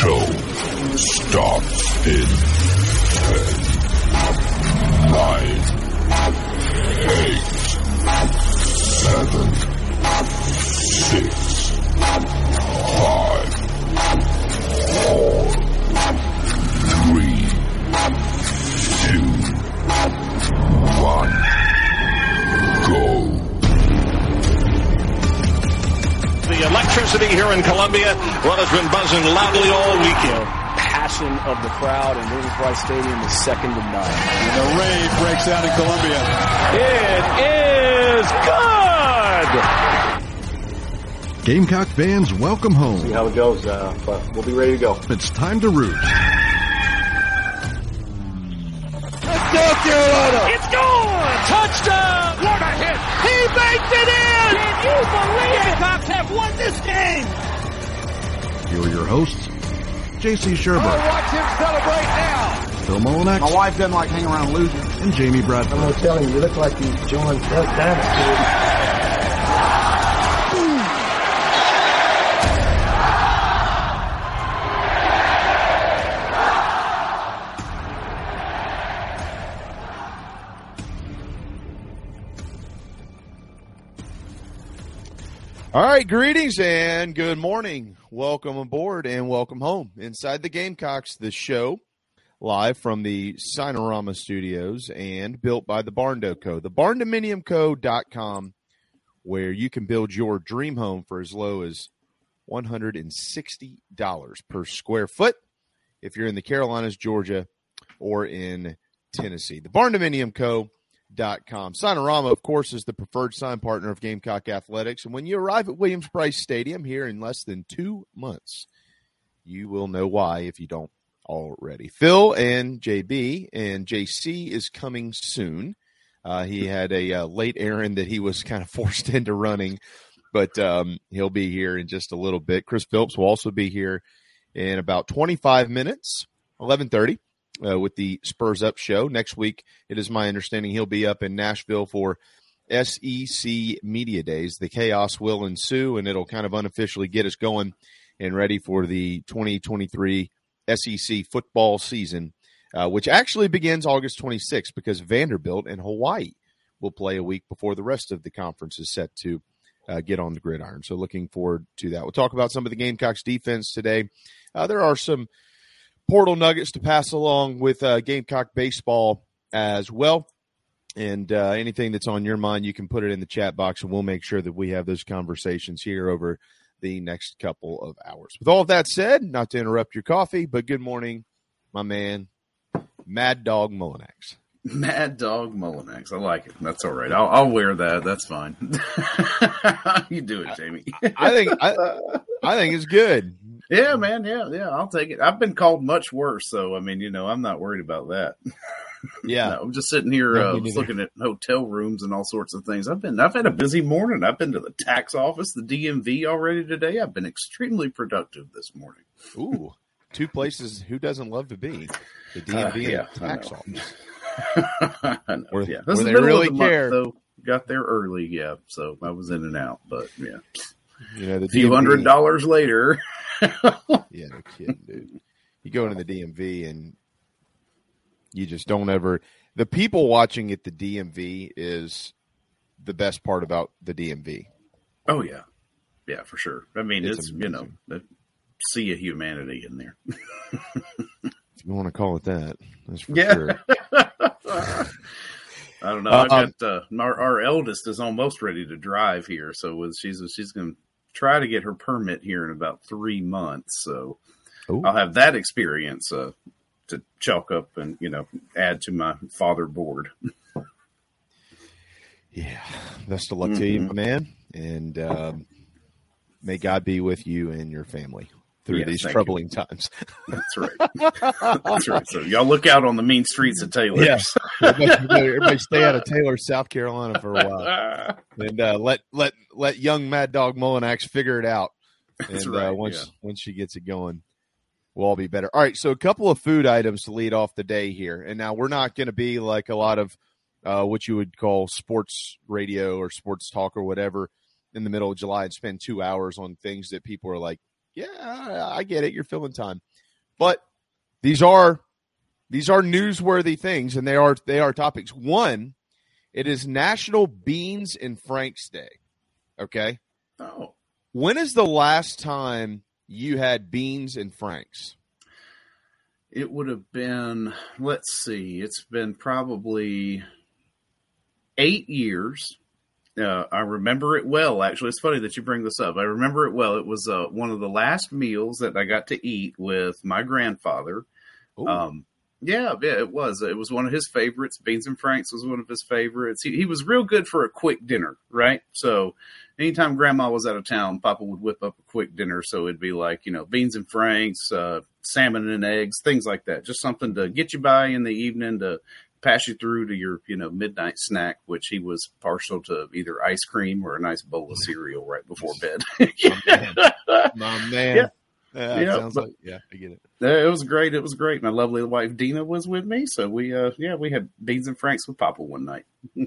show starts in Columbia, well, has been buzzing loudly all weekend. passion of the crowd in Williams-Brice Stadium is second to none. The rave breaks out in Columbia. It is good! Gamecock fans, welcome home. see home. how it goes, uh, but we'll be ready to go. It's time to root. It's gone! Touchdown! What a hit! He baked it in! Can you believe it? Gamecocks have won this game! Here are your hosts, J.C. Shurburtt, watch him celebrate now. Phil Mullinax, My wife doesn't like hanging around losers. and Jamie Bradford. I'm telling you, you look like you joined Duck Dynasty. All right, greetings and good morning. Welcome aboard and welcome home inside the Gamecocks, the show live from the Signarama Studios and built by the Barndo Co. The barndominiumco.com where you can build your dream home for as low as $160 per square foot if you're in the Carolinas, Georgia, or in Tennessee. The barndominiumco.com. Signarama, of course, is the preferred sign partner of Gamecock Athletics. And when you arrive at Williams Brice Stadium here in less than two months, you will know why if you don't already. Phil and JB and JC is coming soon. Uh, he had a uh, late errand that he was kind of forced into running, but um, he'll be here in just a little bit. Chris Phillips will also be here in about 25 minutes, 11:30, uh, with the Spurs Up show next week. It is my understanding he'll be up in Nashville for SEC Media Days. The chaos will ensue, and it'll kind of unofficially get us going and ready for the 2023 SEC football season, uh, which actually begins August 26th because Vanderbilt and Hawaii will play a week before the rest of the conference is set to uh, get on the gridiron. So looking forward to that. We'll talk about some of the Gamecocks defense today. Uh, there are some portal nuggets to pass along with uh, Gamecock baseball as well. And uh, anything that's on your mind, you can put it in the chat box, and we'll make sure that we have those conversations here over the next couple of hours. With all of that said, not to interrupt your coffee, but good morning, my man, Mad Dog Mullinax. Mad Dog Mullinax. I like it. That's all right. I'll, I'll wear that. That's fine. you do it, Jamie. I think I, I think it's good. Yeah, man. Yeah, yeah. I'll take it. I've been called much worse, so I mean, you know, I'm not worried about that. Yeah. No, I'm just sitting here uh, looking at hotel rooms and all sorts of things. I've been, I've had a busy morning. I've been to the tax office, the DMV already today. I've been extremely productive this morning. Ooh, two places who doesn't love to be the DMV Uh, and yeah, the I tax office. I know. Where- yeah, where this is they really the month, care. though. Got there early, yeah. So I was in and out, but yeah, You know, the a few hundred dollars later. Yeah, no kidding, dude. You go into the DMV and you just don't ever. The people watching at the DMV is the best part about the DMV. Oh yeah, yeah, for sure. I mean, It's it's, you know, the sea of humanity in there. If you want to call it that, that's for Yeah. sure. I don't know. Uh, I got uh, our, our eldest is almost ready to drive here, so with- she's she's going to try to get her permit here in about three months. So Ooh. I'll have that experience uh, to chalk up and you know add to my father board. Yeah, best of luck to you, my man, and um, may God be with you and your family through Yes, these thank you. troubling times. That's right. That's right. So y'all look out on the mean streets of Taylor. Yes. everybody, everybody stay out of Taylor, South Carolina for a while. and uh, let let let young Mad Dog Mullinax figure it out. That's right, uh, once yeah. once she gets it going, we'll all be better. All right, so a couple of food items to lead off the day here, and now we're not going to be like a lot of uh, what you would call sports radio or sports talk or whatever in the middle of July and spend two hours on things that people are like Yeah, I, get it. You're filling time, but these are these are newsworthy things, and they are they are topics. One, it is National Beans and Franks Day. Okay. Oh, When is the last time you had beans and Franks? it would have been. Let's see. It's been probably eight years. Uh, I remember it well. Actually, it's funny that you bring this up. I remember it well. It was uh, one of the last meals that I got to eat with my grandfather. Ooh. Um, yeah, yeah, it was. It was one of his favorites. Beans and Franks was one of his favorites. He, he was real good for a quick dinner, right? So anytime grandma was out of town, Papa would whip up a quick dinner. So it'd be like, you know, beans and Franks, uh, salmon and eggs, things like that. Just something to get you by in the evening to pass you through to your, you know, midnight snack, which he was partial to either ice cream or a nice bowl of cereal right before bed. My man. Yeah. Yeah, Yeah, sounds but- like yeah, I get it. It was great. It was great. My lovely wife Dina was with me, so we, uh, yeah, we had beans and franks with Papa one night.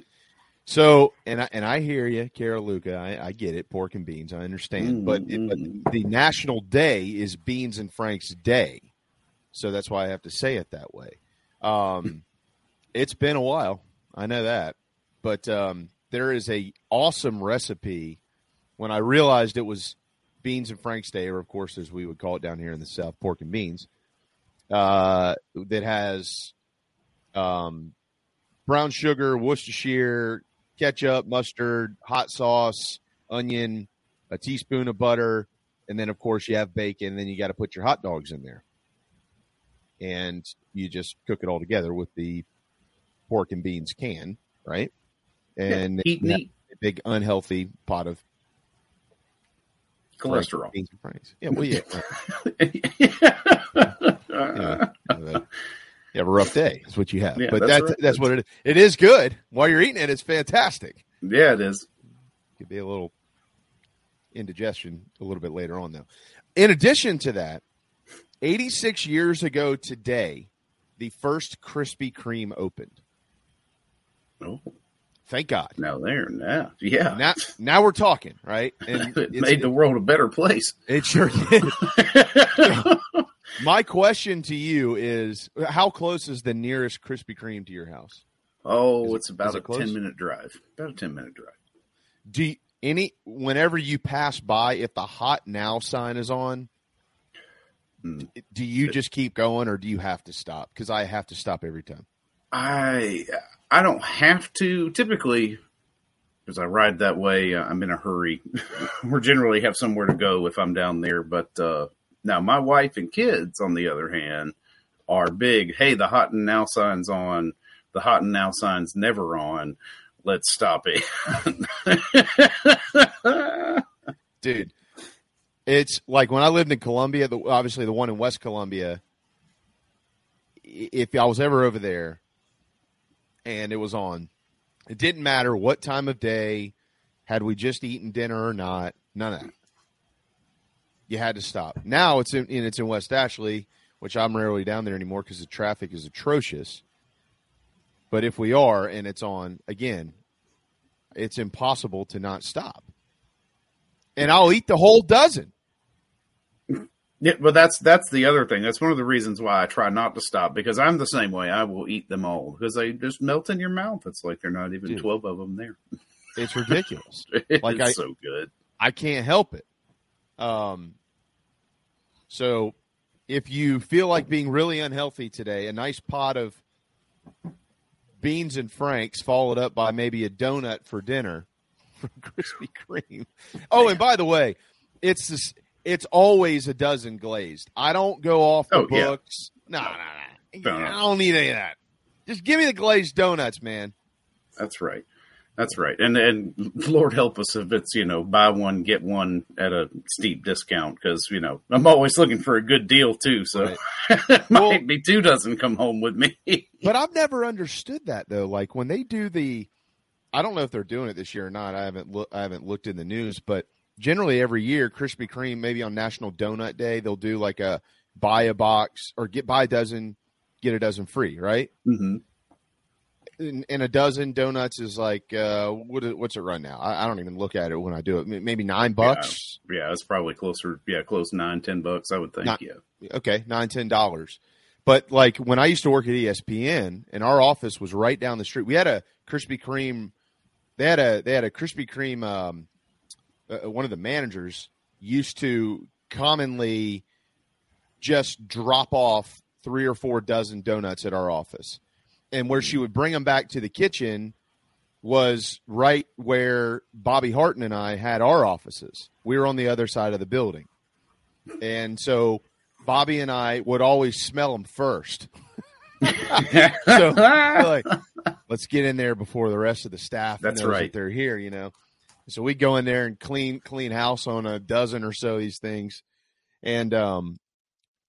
So, and I and I hear you, Carol Luca. I, I get it, pork and beans. I understand, but, it, but Mm. the national day is Beans and Franks Day, so that's why I have to say it that way. Um, it's been a while, I know that, but um, there is a awesome recipe. When I realized it was Beans and Franks Day, or of course, as we would call it down here in the South, pork and beans, uh, that has um, brown sugar, Worcestershire, ketchup, mustard, hot sauce, onion, a teaspoon of butter, and then of course you have bacon. And then you got to put your hot dogs in there, and you just cook it all together with the pork and beans can, right? And eat meat, a big unhealthy pot of cholesterol. beans and franks. Yeah, well, yeah, right. Uh, you have a rough day. That's what you have. Yeah, but that's that's right. that's what it is. It is good while you're eating it. It's fantastic. yeah, it is. could be a little indigestion a little bit later on though in addition to that 86 years ago today the first krispy kreme opened Oh, thank god now there, now, yeah, now now we're talking right and it made the world a better place. it sure did my question to you is how close is the nearest krispy kreme to your house Oh, Is it- it's about is a close? ten minute drive. About a ten minute drive. do you, any whenever you pass by if the hot now sign is on Hmm. do you just keep going or do you have to stop because i have to stop every time I I don't have to typically because I ride that way. uh, I'm in a hurry. or generally have somewhere to go if I'm down there. But uh, now my wife and kids, on the other hand, are big. Hey, the hot and now sign's on. The hot and now sign's never on. Let's stop it. dude it's like when i lived in columbia the, obviously the one in west columbia if i was ever over there and it was on. It didn't matter what time of day had we just eaten dinner or not none of that. You had to stop. Now it's in it's in west ashley which i'm rarely down there anymore because the traffic is atrocious. But if we are and it's on again it's impossible to not stop. And I'll eat the whole dozen. Yeah, but that's that's the other thing. That's one of the reasons why I try not to stop because I'm the same way. I will eat them all because they just melt in your mouth. It's like they're not even Dude. twelve of them there. It's ridiculous. It's Like I- so good. I can't help it. Um, so if you feel like being really unhealthy today, a nice pot of beans and franks followed up by maybe a donut for dinner from Krispy Kreme. Oh, and by the way, it's this, it's always a dozen glazed. I don't go off the Oh, books. No, no, no. No, no. I don't need any of that. Just give me the glazed donuts, man. That's right. That's right. And and Lord help us if it's you know buy one get one at a steep discount because you know I'm always looking for a good deal too. So it might Well- be two dozen come home with me. But I've never understood that though. Like when they do the, I don't know if they're doing it this year or not. I haven't look, I haven't looked in the news, but generally every year, Krispy Kreme, maybe on National Donut Day, they'll do like a buy a box or get buy a dozen, get a dozen free, right? hmm and, and a dozen donuts is like uh, what? What's it run now? I, I don't even look at it when I do it. Maybe nine bucks. Yeah, it's probably closer. Yeah, close nine, ten bucks. I would think. Not- yeah. okay, nine, ten dollars. But like when I used to work at ESPN, and our office was right down the street, we had a Krispy Kreme. They had a they had a Krispy Kreme. Um, uh, one of the managers used to commonly just drop off three or four dozen donuts at our office, and where she would bring them back to the kitchen was right where Bobby Harton and I had our offices. We were on the other side of the building. And so Bobby and I would always smell them first. so like, let's get in there before the rest of the staff That's knows right. that they're here, you know. So we go in there and clean clean house on a dozen or so of these things, and um,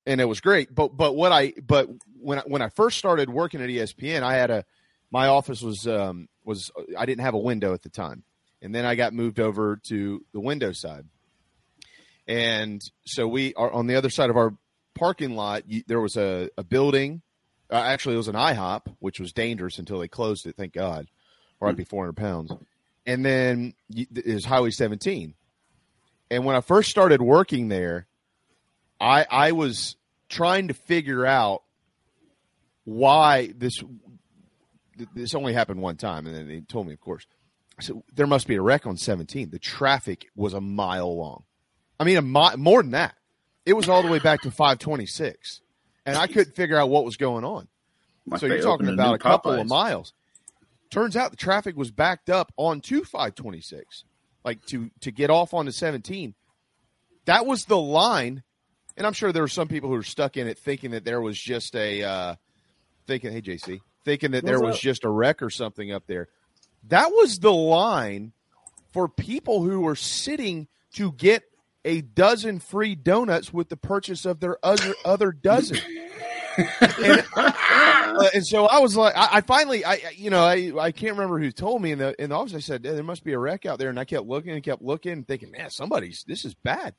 and it was great. But but what I but when I, when I first started working at ESPN, I had a my office was um was I didn't have a window at the time, and then I got moved over to the window side, and so we are on the other side of our parking lot. There was a a building. Uh, actually, it was an IHOP, which was dangerous until they closed it. Thank God, or I'd be 400 pounds. And then was Highway 17. And when I first started working there, I I was trying to figure out why this this only happened one time, and then they told me, of course. I said there must be a wreck on 17. The traffic was a mile long. I mean, a mi- more than that. It was all the way back to 526, and I couldn't figure out what was going on. Like so you're talking about a couple of miles. Turns out the traffic was backed up onto 526, like to to get off onto 17. That was the line, and I'm sure there were some people who were stuck in it thinking that there was just a uh, thinking, hey JC, thinking that there was up? just a wreck or something up there. That was the line for people who were sitting to get a dozen free donuts with the purchase of their other other dozen. and, uh, and so I was like, I, I finally, I you know, I, I can't remember who told me in the in the office. I said "Yeah, there must be a wreck out there, and I kept looking and kept looking, thinking, man, somebody's this is bad.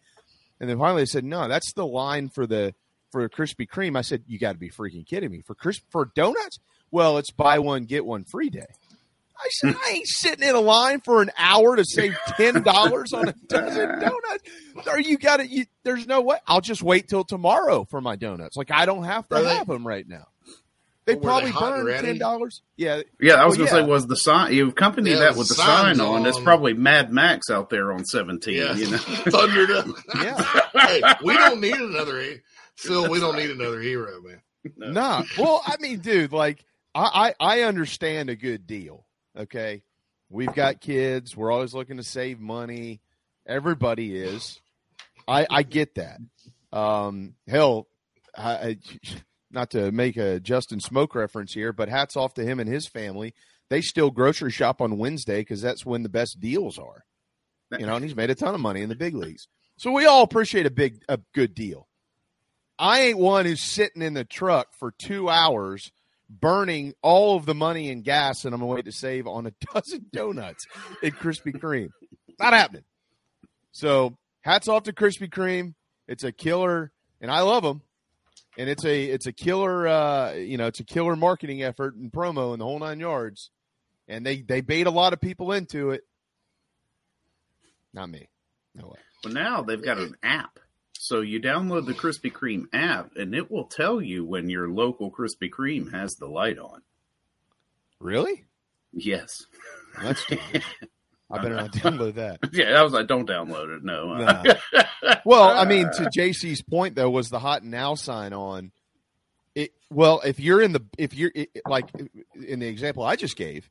And then finally, I said, no, that's the line for the for Krispy Kreme. I said, you got to be freaking kidding me for Chris for donuts. Well, it's buy one get one free day. I said, I ain't sitting in a line for an hour to save ten dollars on a dozen donuts. Are you got it? You, there's no way. I'll just wait till tomorrow for my donuts. Like I don't have to Are they- have them right now. They oh, Well, probably they burned ten dollars. Yeah, Yeah, I was Well, gonna yeah. say, was the sign you accompany Yeah, that with the sign on? It's probably Mad Max out there on seventeen. Yeah, You know, thundered up. yeah. hey, we don't need another he- Phil. We don't need another hero, man. No. Well, I mean, dude, like I, I I understand a good deal. Okay. We've got kids. We're always looking to save money. Everybody is. I I get that. Um hell, I, not to make a Justin Smoak reference here, but hats off to him and his family. They still grocery shop on Wednesday because that's when the best deals are. You know, and he's made a ton of money in the big leagues. So we all appreciate a big a good deal. I ain't one who's sitting in the truck for two hours burning all of the money and gas and I'm going to save on a dozen donuts at Krispy Kreme. Not happening. So hats off to Krispy Kreme. It's a killer, and I love them. And it's a it's a killer, uh, you know, it's a killer marketing effort and promo in the whole nine yards. And they they bait a lot of people into it. Not me. No way. but now they've got an app. So you download the Krispy Kreme app, and it will tell you when your local Krispy Kreme has the light on. Really? Yes. That's I better not download that. Yeah, I was like, don't download it. No. Nah. Well, I mean, to JC's point though, was the hot now sign on. It well, if you're in the if you're it, like in the example I just gave,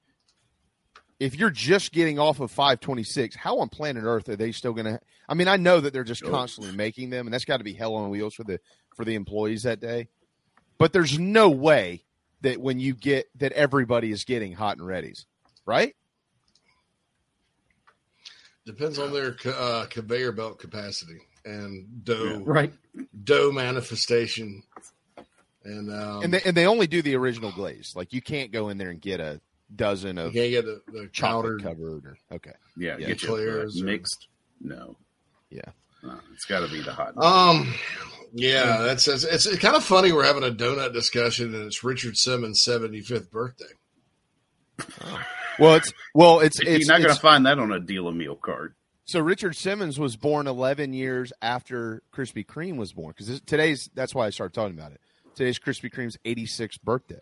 if you're just getting off of 526, how on planet Earth are they still going to? I mean, I know that they're just constantly making them, and that's got to be hell on wheels for the for the employees that day. But there's no way that when you get that everybody is getting hot and readies, right? Depends on their uh, conveyor belt capacity and dough right. dough manifestation. And um, and they and they only do the original glaze. Like you can't go in there and get a dozen you of can't get the, the chocolate powdered. covered or okay. Yeah, Yeah, get you Eclairs uh, or- mixed. No. Yeah. No, it's got to be the hot. Um, yeah, that's, that's it's, kind of funny. We're having a donut discussion, and it's Richard Simmons' seventy fifth birthday. Well, it's well, it's it's You're not going to find that on a deal a meal card. So Richard Simmons was born 11 years after Krispy Kreme was born because today's that's why I started talking about it. Today's Krispy Kreme's 86th birthday.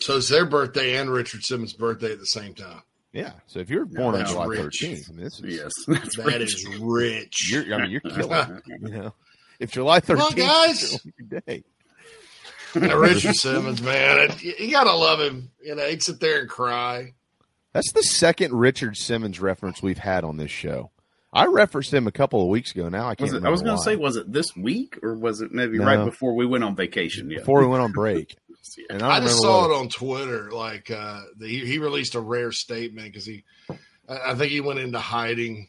So it's their birthday and Richard Simmons' birthday at the same time. Yeah. So if you're born on July rich. 13th, I mean, this is Yes, that's That rich. is rich. you're, I mean, you're killing. it, you know, if July 13th, on, guys. day. Now, Richard Simmons, man, it, you gotta love him. You know, he'd sit there and cry. That's the second Richard Simmons reference we've had on this show. I referenced him a couple of weeks ago. Now I can't. Was it, I was going going to say, was it this week or was it maybe No. right before we went on vacation? Yeah. before we went on break. And I, I, just saw what- it on Twitter. Like uh, the, he, he released a rare statement because he, I I think he went into hiding.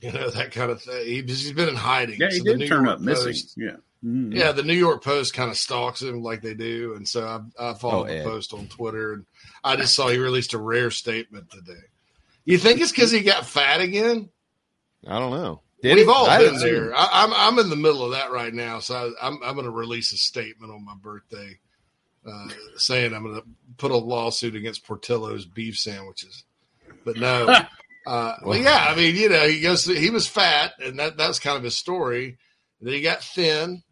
You know that kind of thing. He, he's been in hiding. Yeah, he So the did New turn York up missing. Post- Yeah. Mhm. Yeah, the New York Post kind of stalks him like they do, and so I, I followed Oh, the Ed. post on Twitter, and I just saw he released a rare statement today. You think it's because he got fat again? I don't know. Did We've he? all I been there. I, I'm I'm in the middle of that right now, so I, I'm I'm going to release a statement on my birthday, uh, saying I'm going to put a lawsuit against Portillo's beef sandwiches. But no, uh, well, yeah, I mean, you know, he goes. he was fat, and that that's kind of his story. Then he got thin.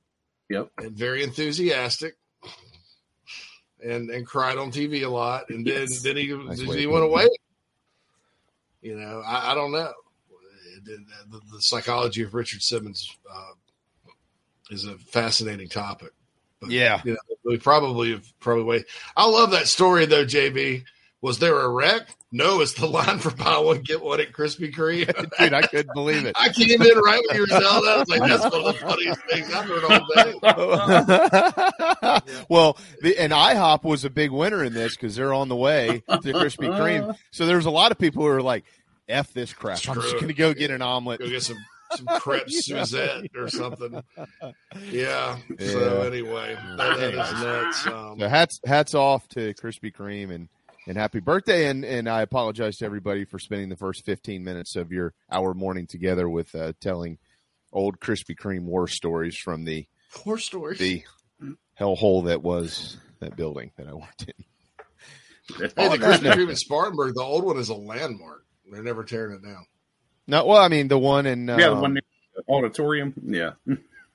Yep. And very enthusiastic. And and cried on TV a lot, and then Yes. then he Nice then he went away. You know, I, I don't know. The, the, the psychology of Richard Simmons uh, is a fascinating topic. But, Yeah. you know, we probably have probably wait. I love that story though, JB. Was there a wreck? No, it's the line for buy one get one at Krispy Kreme. Dude, I couldn't believe it. I came in right when you were telling that. I was like, that's one of the funniest things I've heard all day. well, the, and IHOP was a big winner in this because they're on the way to Krispy Kreme. So there's a lot of people who are like, "F this crap! I'm just going to go get an omelet." Go get some some crepe Suzette or something. Yeah. So anyway, that, that is nuts. Um, So hats hats off to Krispy Kreme and and happy birthday and and I apologize to everybody for spending the first 15 minutes of your hour morning together with uh, telling old Krispy Kreme war stories from the poor stories. the hellhole that was that building that I worked in. Hey, the Krispy. Kreme in Spartanburg, the old one is a landmark. They're never tearing it down. No, well, I mean the one in Yeah, the um, one near the auditorium. Yeah.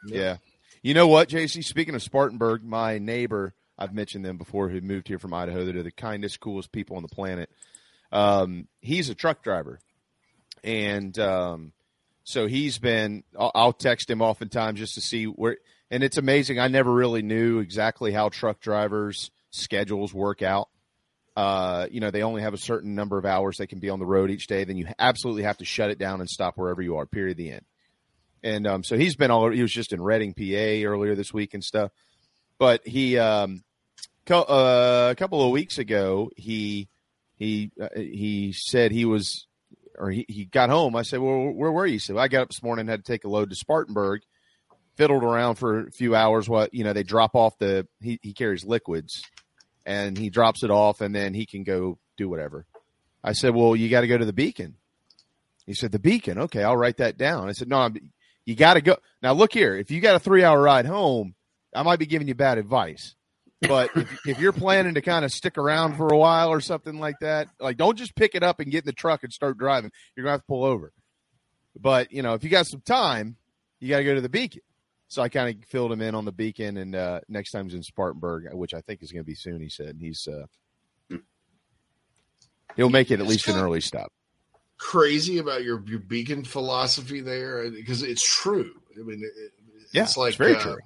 Yeah. You know what, JC? Speaking of Spartanburg, my neighbor, I've mentioned them before, who moved here from Idaho. They're the kindest, coolest people on the planet. Um, he's a truck driver. And um, so he's been, I'll, I'll text him oftentimes just to see where, and it's amazing. I never really knew exactly how truck drivers' schedules work out. Uh, you know, they only have a certain number of hours they can be on the road each day. Then you absolutely have to shut it down and stop wherever you are, period, the end. And um, so he's been all he was just in Reading, PA earlier this week and stuff. But he um, co- uh, a couple of weeks ago he he uh, he said he was or he, he got home. I said, "Well, where were you?" He said, well, "I got up this morning, had to take a load to Spartanburg, fiddled around for a few hours. What you know, they drop off the he, he carries liquids, and he drops it off, and then he can go do whatever." I said, "Well, you got to go to the Beacon." He said, "The Beacon, okay, I'll write that down." I said, "No, I'm, you got to go now. Look here, if you got a three hour ride home, I might be giving you bad advice." But if, if you're planning to kind of stick around for a while or something like that, like don't just pick it up and get in the truck and start driving. You're gonna have to pull over. But you know, if you got some time, you got to go to the Beacon. So I kind of filled him in on the Beacon, and uh, next time he's in Spartanburg, which I think is going to be soon. He said and he's uh, he'll make it at least an early stop. Crazy about your your beacon philosophy there because it's true. I mean, it, Yeah, it's like it's very uh, true.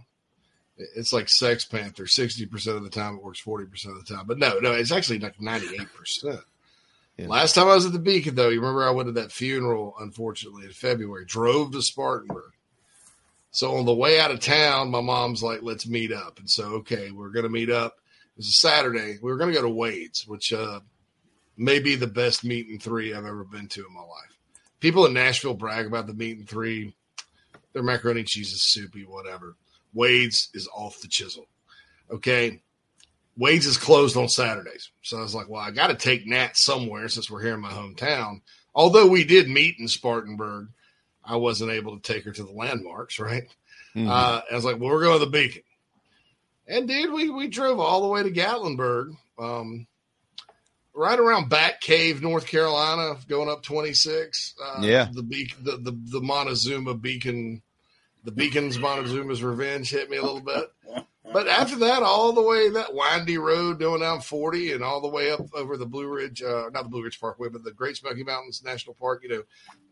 It's like Sex Panther. Sixty percent of the time it works. Forty percent of the time, but no, no, it's actually like ninety eight percent. Yeah. Last time I was at the Beacon, though, you remember I went to that funeral, unfortunately, in February. Drove to Spartanburg. So on the way out of town, my mom's like, "Let's meet up." And so, okay, we're going to meet up. It was a Saturday. We were going to go to Wade's, which uh, may be the best meat and three I've ever been to in my life. People in Nashville brag about the meat and three. Their macaroni cheese is soupy, whatever. Wade's is off the chisel. Okay. Wade's is closed on Saturdays. So I was like, well, I got to take Nat somewhere since we're here in my hometown. Although we did meet in Spartanburg, I wasn't able to take her to the landmarks, right? Mhm. Uh, I was like, well, we're going to the Beacon. And dude, we we drove all the way to Gatlinburg, um, right around Bat Cave, North Carolina, going up 26. Uh, Yeah. the, beak, the the the Montezuma Beacon, the Beacons Montezuma's Revenge hit me a little bit. But after that, all the way that windy road going down 40 and all the way up over the Blue Ridge, uh, not the Blue Ridge Parkway, but the Great Smoky Mountains National Park. You know,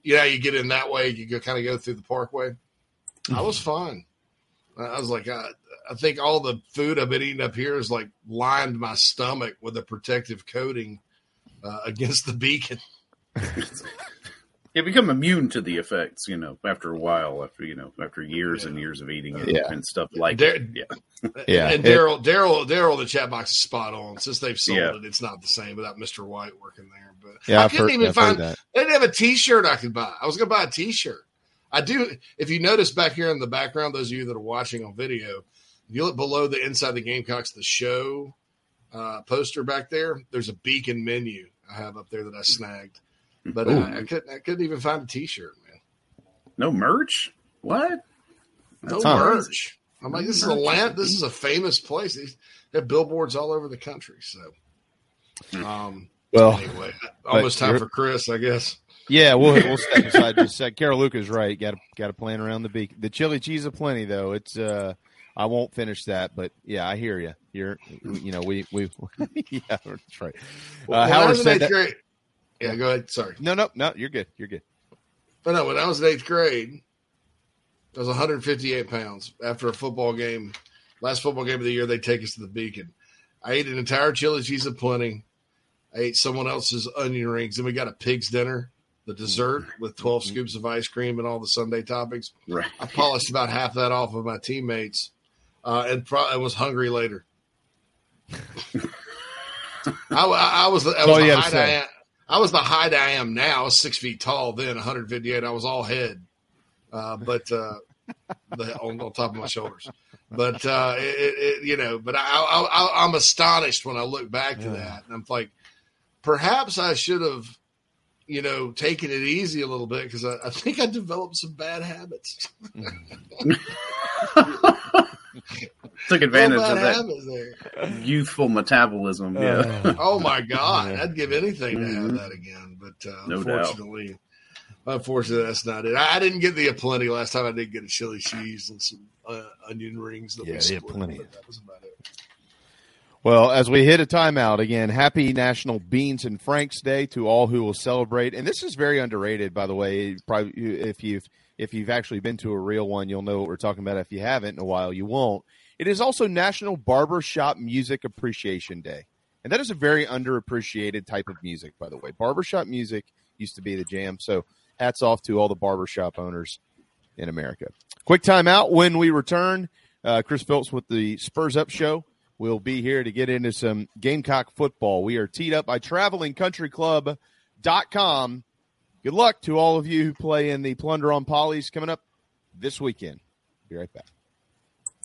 you know, you get in that way, you go kind of go through the parkway. I was fine. I was like, I, I think all the food I've been eating up here has like lined my stomach with a protective coating uh, against the beacon. You become immune to the effects, you know, after a while, after you know, after years and years of eating it Yeah. and stuff like Dar- that. Yeah. Yeah. and Daryl, Daryl, Daryl, the chat box is spot on. Since they've sold Yeah. it, it's not the same without Mister White working there. But Yeah, I I've couldn't heard- even I've find. that. They didn't have a T-shirt I could buy. I was going to buy a T-shirt. I do. If you notice back here in the background, those of you that are watching on video, if you look below the inside the Gamecocks, the show uh, poster back there, there's a beacon menu I have up there that I snagged. But uh, I couldn't. I couldn't even find a T-shirt, man. No merch? What? No Huh. merch. I'm like, this is a land. This is a famous place. They have billboards all over the country. So, um, Well, anyway, almost time for Chris, I guess. Yeah, we'll we'll step aside just a sec. Carol Luca's right. Got to got to plan around the beak. The chili cheese aplenty though. It's uh, I won't finish that, but yeah, I hear you. You're, you know, we we yeah, that's right. Uh, When I Howard said that. grade, yeah, go ahead. Sorry, No, no, no. You're good. You're good. but no, when I was in eighth grade, I was 158 pounds. After a football game, last football game of the year, they take us to the Beacon. I ate an entire chili cheese aplenty. I ate someone else's onion rings, and we got a pig's dinner, the dessert with 12 scoops of ice cream and all the sundae toppings. Right. I polished about half that off of my teammates, uh, and pro- I was hungry later. I, I, I was, I was gotta height say. I was the height I am now. Six feet tall then, 158. I was all head, uh, but uh, the, on, on top of my shoulders. But uh, it, it, you know, but I, I'm astonished when I look back to that, and I'm like, perhaps I should have, you know, taken it easy a little bit because I, I think I developed some bad habits. Took advantage of that there. youthful metabolism. Yeah. Oh my God, I'd give anything to have that again. But uh, Mm-hmm. No doubt. unfortunately, unfortunately, that's not it. I, I didn't get the aplenty last time. I did get a chili cheese and some uh, onion rings. That Yeah, we the split, aplenty. but That was about it. Well, as we hit a timeout again, happy National Beans and Franks Day to all who will celebrate. And this is very underrated, by the way. Probably if you've if you've actually been to a real one, you'll know what we're talking about. If you haven't in a while, you won't. It is also National Barber Shop Music Appreciation Day, and that is a very underappreciated type of music, by the way. Barbershop music used to be the jam. So hats off to all the barbershop owners in America. Quick timeout. When we return, uh, Chris Phillips with the Spurs Up Show will be here to get into some Gamecock football. We are teed up by travelingcountryclub.com. Good luck to all of you who play in the Plunder on Pawleys coming up this weekend. Be right back.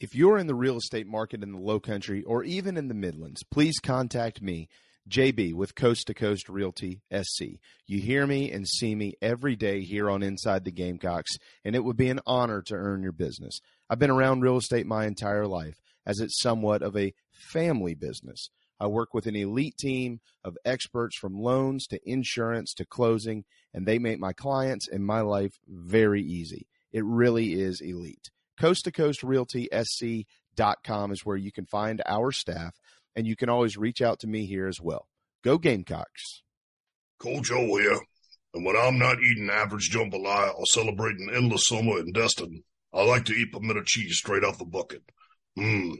If you're in the real estate market in the low country or even in the Midlands, please contact me, JB with Coast to Coast Realty SC. You hear me and see me every day here on Inside the Gamecocks, and it would be an honor to earn your business. I've been around real estate my entire life as it's somewhat of a family business. I work with an elite team of experts from loans to insurance to closing, and they make my clients and my life very easy. It really is elite. Coast to Coast Realty SC.com is where you can find our staff, and you can always reach out to me here as well. Go Gamecocks. Coach Joe here. And when I'm not eating average jambalaya or celebrating endless summer in Destin, I like to eat pimento cheese straight out the bucket. Mmm.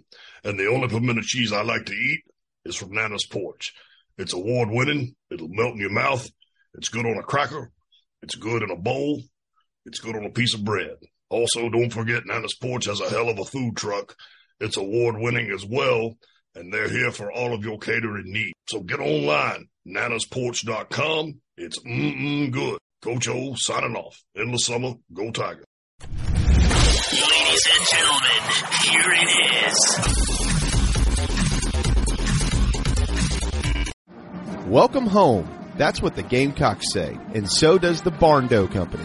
And the only pimento cheese I like to eat is from Nana's Porch. It's award winning. It'll melt in your mouth. It's good on a cracker. It's good in a bowl. It's good on a piece of bread. Also, don't forget Nana's Porch has a hell of a food truck. It's award winning as well, and they're here for all of your catering needs. So get online, nanasporch.com. It's mm-mm good. Coach O signing off. Endless summer. Go Tiger. Ladies and gentlemen, here it is. Welcome home. That's what the Gamecocks say, and so does the Barndo Company,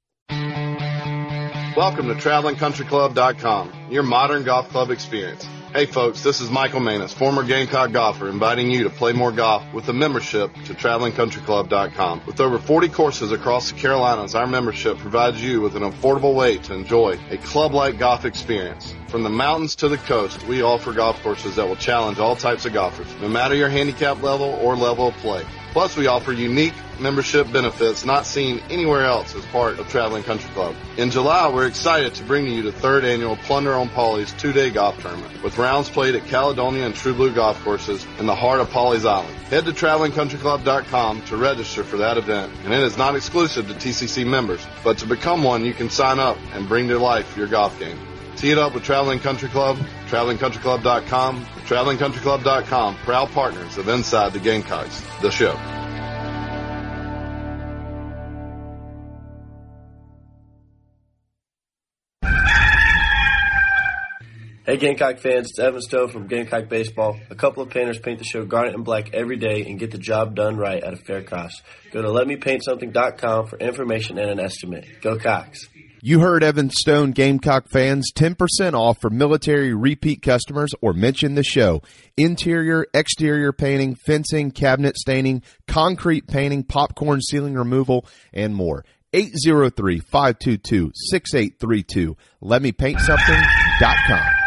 Welcome to TravelingCountryClub.com, your modern golf club experience. Hey folks, this is Michael Manus, former Gamecock golfer, inviting you to play more golf with a membership to TravelingCountryClub.com. With over 40 courses across the Carolinas, our membership provides you with an affordable way to enjoy a club-like golf experience. From the mountains to the coast, we offer golf courses that will challenge all types of golfers, no matter your handicap level or level of play. Plus, we offer unique membership benefits not seen anywhere else as part of Traveling Country Club. In July, we're excited to bring you the third annual Plunder on Pawleys two-day golf tournament, with rounds played at Caledonia and True Blue golf courses in the heart of Polly's Island. Head to TravelingCountryClub.com to register for that event, and it is not exclusive to TCC members, but to become one, you can sign up and bring to life your golf game. Tee it up with Traveling Country Club, TravelingCountryClub.com, TravelingCountryClub.com, proud partners of Inside the Gamecocks, the show. Hey Gamecock fans, it's Evan Stone from Gamecock Baseball. A couple of painters paint the show garnet and black every day and get the job done right at a fair cost. Go to letmepaintsomething.com for information and an estimate. Go Cox. You heard Evan Stone Gamecock fans 10% off for military repeat customers or mention the show. Interior, exterior painting, fencing, cabinet staining, concrete painting, popcorn ceiling removal, and more. 803-522-6832. LetMePaintSomething.com.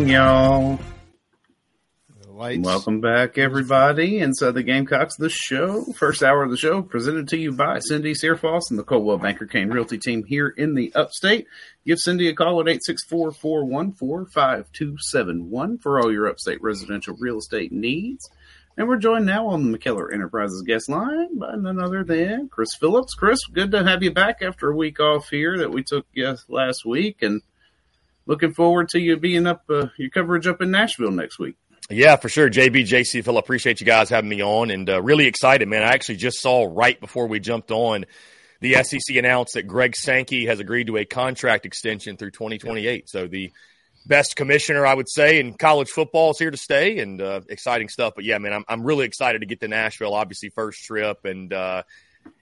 long, y'all. Lights. Welcome back, everybody, inside the Gamecocks, the show. First hour of the show presented to you by Cindy Searfoss and the Coldwell Banker Caine Realty team here in the upstate. Give Cindy a call at 864-414-5271 for all your upstate residential real estate needs. And we're joined now on the McKellar Enterprises guest line by none other than Chris Phillips. Chris, good to have you back after a week off here that we took last week, and looking forward to you being up uh, your coverage up in Nashville next week. Yeah, for sure. JB, JC, Phil, appreciate you guys having me on and uh, really excited, man. I actually just saw right before we jumped on the SEC announced that Greg Sankey has agreed to a contract extension through 2028. So the best commissioner, I would say, in college football is here to stay and uh, exciting stuff. But yeah, man, I'm, I'm really excited to get to Nashville, obviously, first trip. And, uh,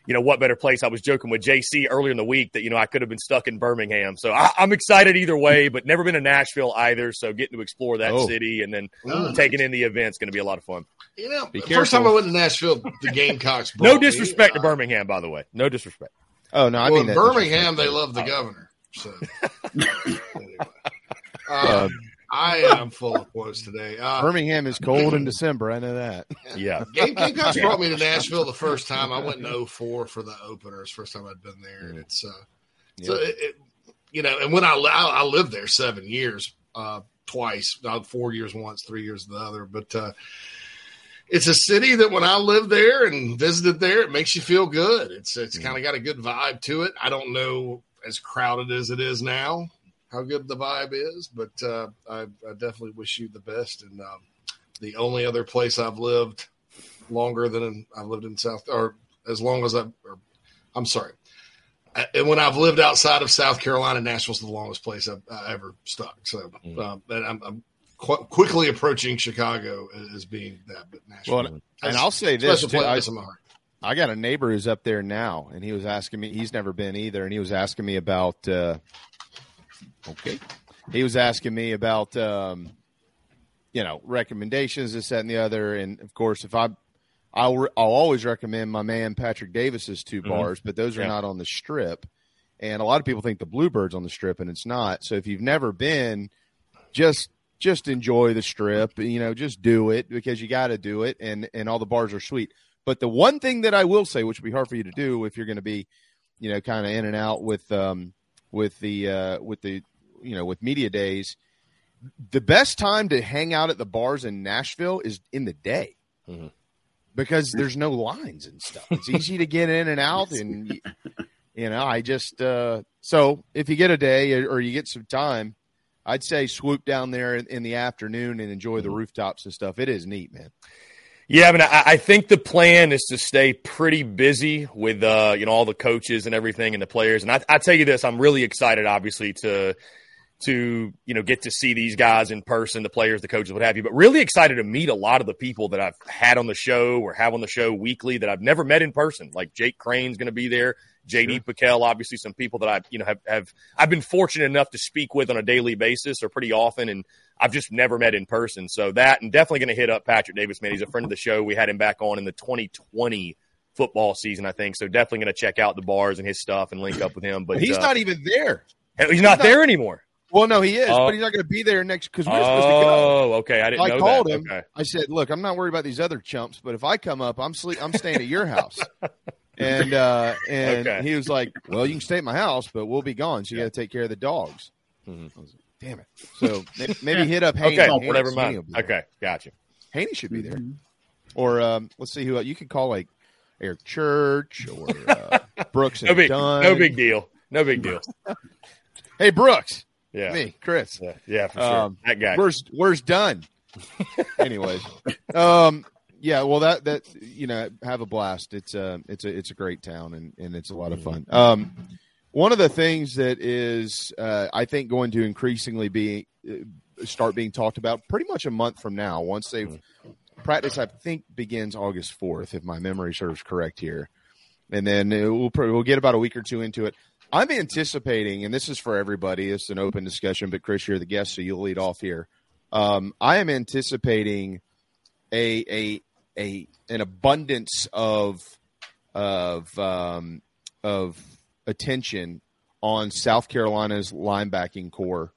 you know, what better place? I was joking with JC earlier in the week that, you know, I could have been stuck in Birmingham. So I, I'm excited either way, but never been to Nashville either. So getting to explore that Oh. city and then Oh. taking in the event is going to be a lot of fun. You know, Be the first time I went to Nashville, the Gamecocks. No brought me. disrespect to Birmingham, by the way. No disrespect. Oh, no, I well, mean in that Birmingham, they love the governor. So, anyway. Uh, Uh, I am full of quotes today. Uh, Birmingham is cold in December. I know that. Yeah. Game, Gamecocks brought me to Nashville the first time. I went in 04 for the openers. First time I'd been there, and it's uh, so it, it, you know, and when I I, I lived there seven years, uh, twice, uh, four years once, three years the other, but. uh it's a city that when I lived there and visited there, it makes you feel good. It's it's kind of got a good vibe to it. I don't know as crowded as it is now how good the vibe is, but uh, I, I, definitely wish you the best. And um, the only other place I've lived longer than in, I've lived in South or as long as I've, or, I'm sorry. and when I've lived outside of South Carolina, Nashville's the longest place I've I ever stuck. So, mm-hmm. um, and I'm, I'm qu- quickly approaching Chicago as being that. But Nashville, well, and, and I'll say this too, I, I, got a neighbor who's up there now, and he was asking me. He's never been either, and he was asking me about. Uh, okay, he was asking me about. Um, you know, recommendations, this, that, and the other, and of course, if I I'll, I'll always recommend my man Patrick Davis's 2 mm-hmm. bars, but those are yeah. not on the strip. And a lot of people think the Bluebirds on the strip, and it's not. So if you've never been, just just enjoy the strip. You know, just do it because you got to do it, and and all the bars are sweet. But the one thing that I will say, which would be hard for you to do if you're going to be, you know, kind of in and out with um with the uh with the you know with media days, the best time to hang out at the bars in Nashville is in the day. Mm-hmm. Because there's no lines and stuff. It's easy to get in and out, and you know, I just uh, so if you get a day or you get some time, I'd say swoop down there in, in the afternoon and enjoy the mm-hmm. rooftops and stuff. It is neat, man. Yeah, I mean, I, I, think the plan is to stay pretty busy with uh, you know all the coaches and everything and the players. And I, I tell you this, I'm really excited, obviously, to to you know get to see these guys in person, the players, the coaches, what have you. But really excited to meet a lot of the people that I've had on the show or have on the show weekly that I've never met in person. Like Jake Crain's going to be there. JD sure. PicKell, obviously some people that I, you know, have, have, I've been fortunate enough to speak with on a daily basis or pretty often. And I've just never met in person. So that, and definitely going to hit up Patrick Davis, man. He's a friend of the show. We had him back on in the 2020 football season, I think. So definitely going to check out the bars and his stuff and link up with him. But he's uh, not even there. He's, he's not, not, there anymore. Well, no, he is, uh, but he's not going to be there next because we're oh, supposed to go. Oh, okay. I didn't I know called that. him. Okay. I said, "Look, I'm not worried about these other chumps, but if I come up, I'm sleep. I'm staying at your house." and uh, and okay. he was like, "Well, you can stay at my house, but we'll be gone, so you got to take care of the dogs." Mm-hmm. Like, Damn it! So maybe hit up Haney. Okay, whatever. Mind. Okay, gotcha. Haney should be there, mm-hmm. or um, let's see who you could call like Eric Church or uh, Brooks. no big, Dunn. no big deal. No big deal. hey, Brooks. Yeah, me, Chris. Yeah, yeah for sure. Um, that guy. Where's Where's Dunn? Anyways, um, yeah, well, that that you know, have a blast. It's a it's a it's a great town and and it's a lot of fun. Um, one of the things that is, uh, I think, going to increasingly be uh, start being talked about pretty much a month from now. Once they've practice, I think begins August fourth, if my memory serves correct here, and then we'll we'll get about a week or two into it. I'm anticipating, and this is for everybody. It's an open discussion, but Chris, you're the guest, so you'll lead off here. Um, I am anticipating a a a an abundance of of um, of attention on South Carolina's linebacking core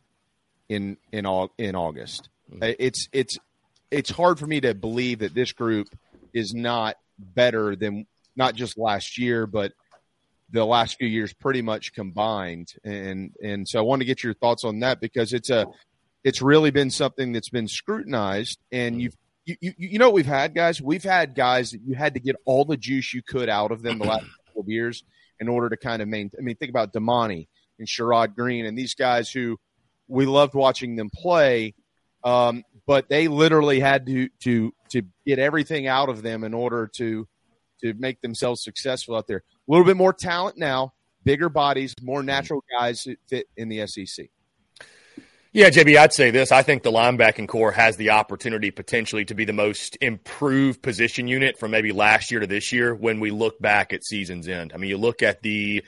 in in in August. Mm-hmm. It's it's it's hard for me to believe that this group is not better than not just last year, but the last few years pretty much combined. And and so I want to get your thoughts on that because it's a it's really been something that's been scrutinized and mm-hmm. you've you, you, you know what we've had, guys? We've had guys that you had to get all the juice you could out of them the last couple of years in order to kind of maintain. I mean, think about Damani and Sherrod Greene and these guys who we loved watching them play, um, but they literally had to to to get everything out of them in order to to make themselves successful out there. A little bit more talent now, bigger bodies, more natural guys that fit in the SEC. Yeah, JB, I'd say this. I think the linebacking core has the opportunity potentially to be the most improved position unit from maybe last year to this year when we look back at season's end. I mean, you look at the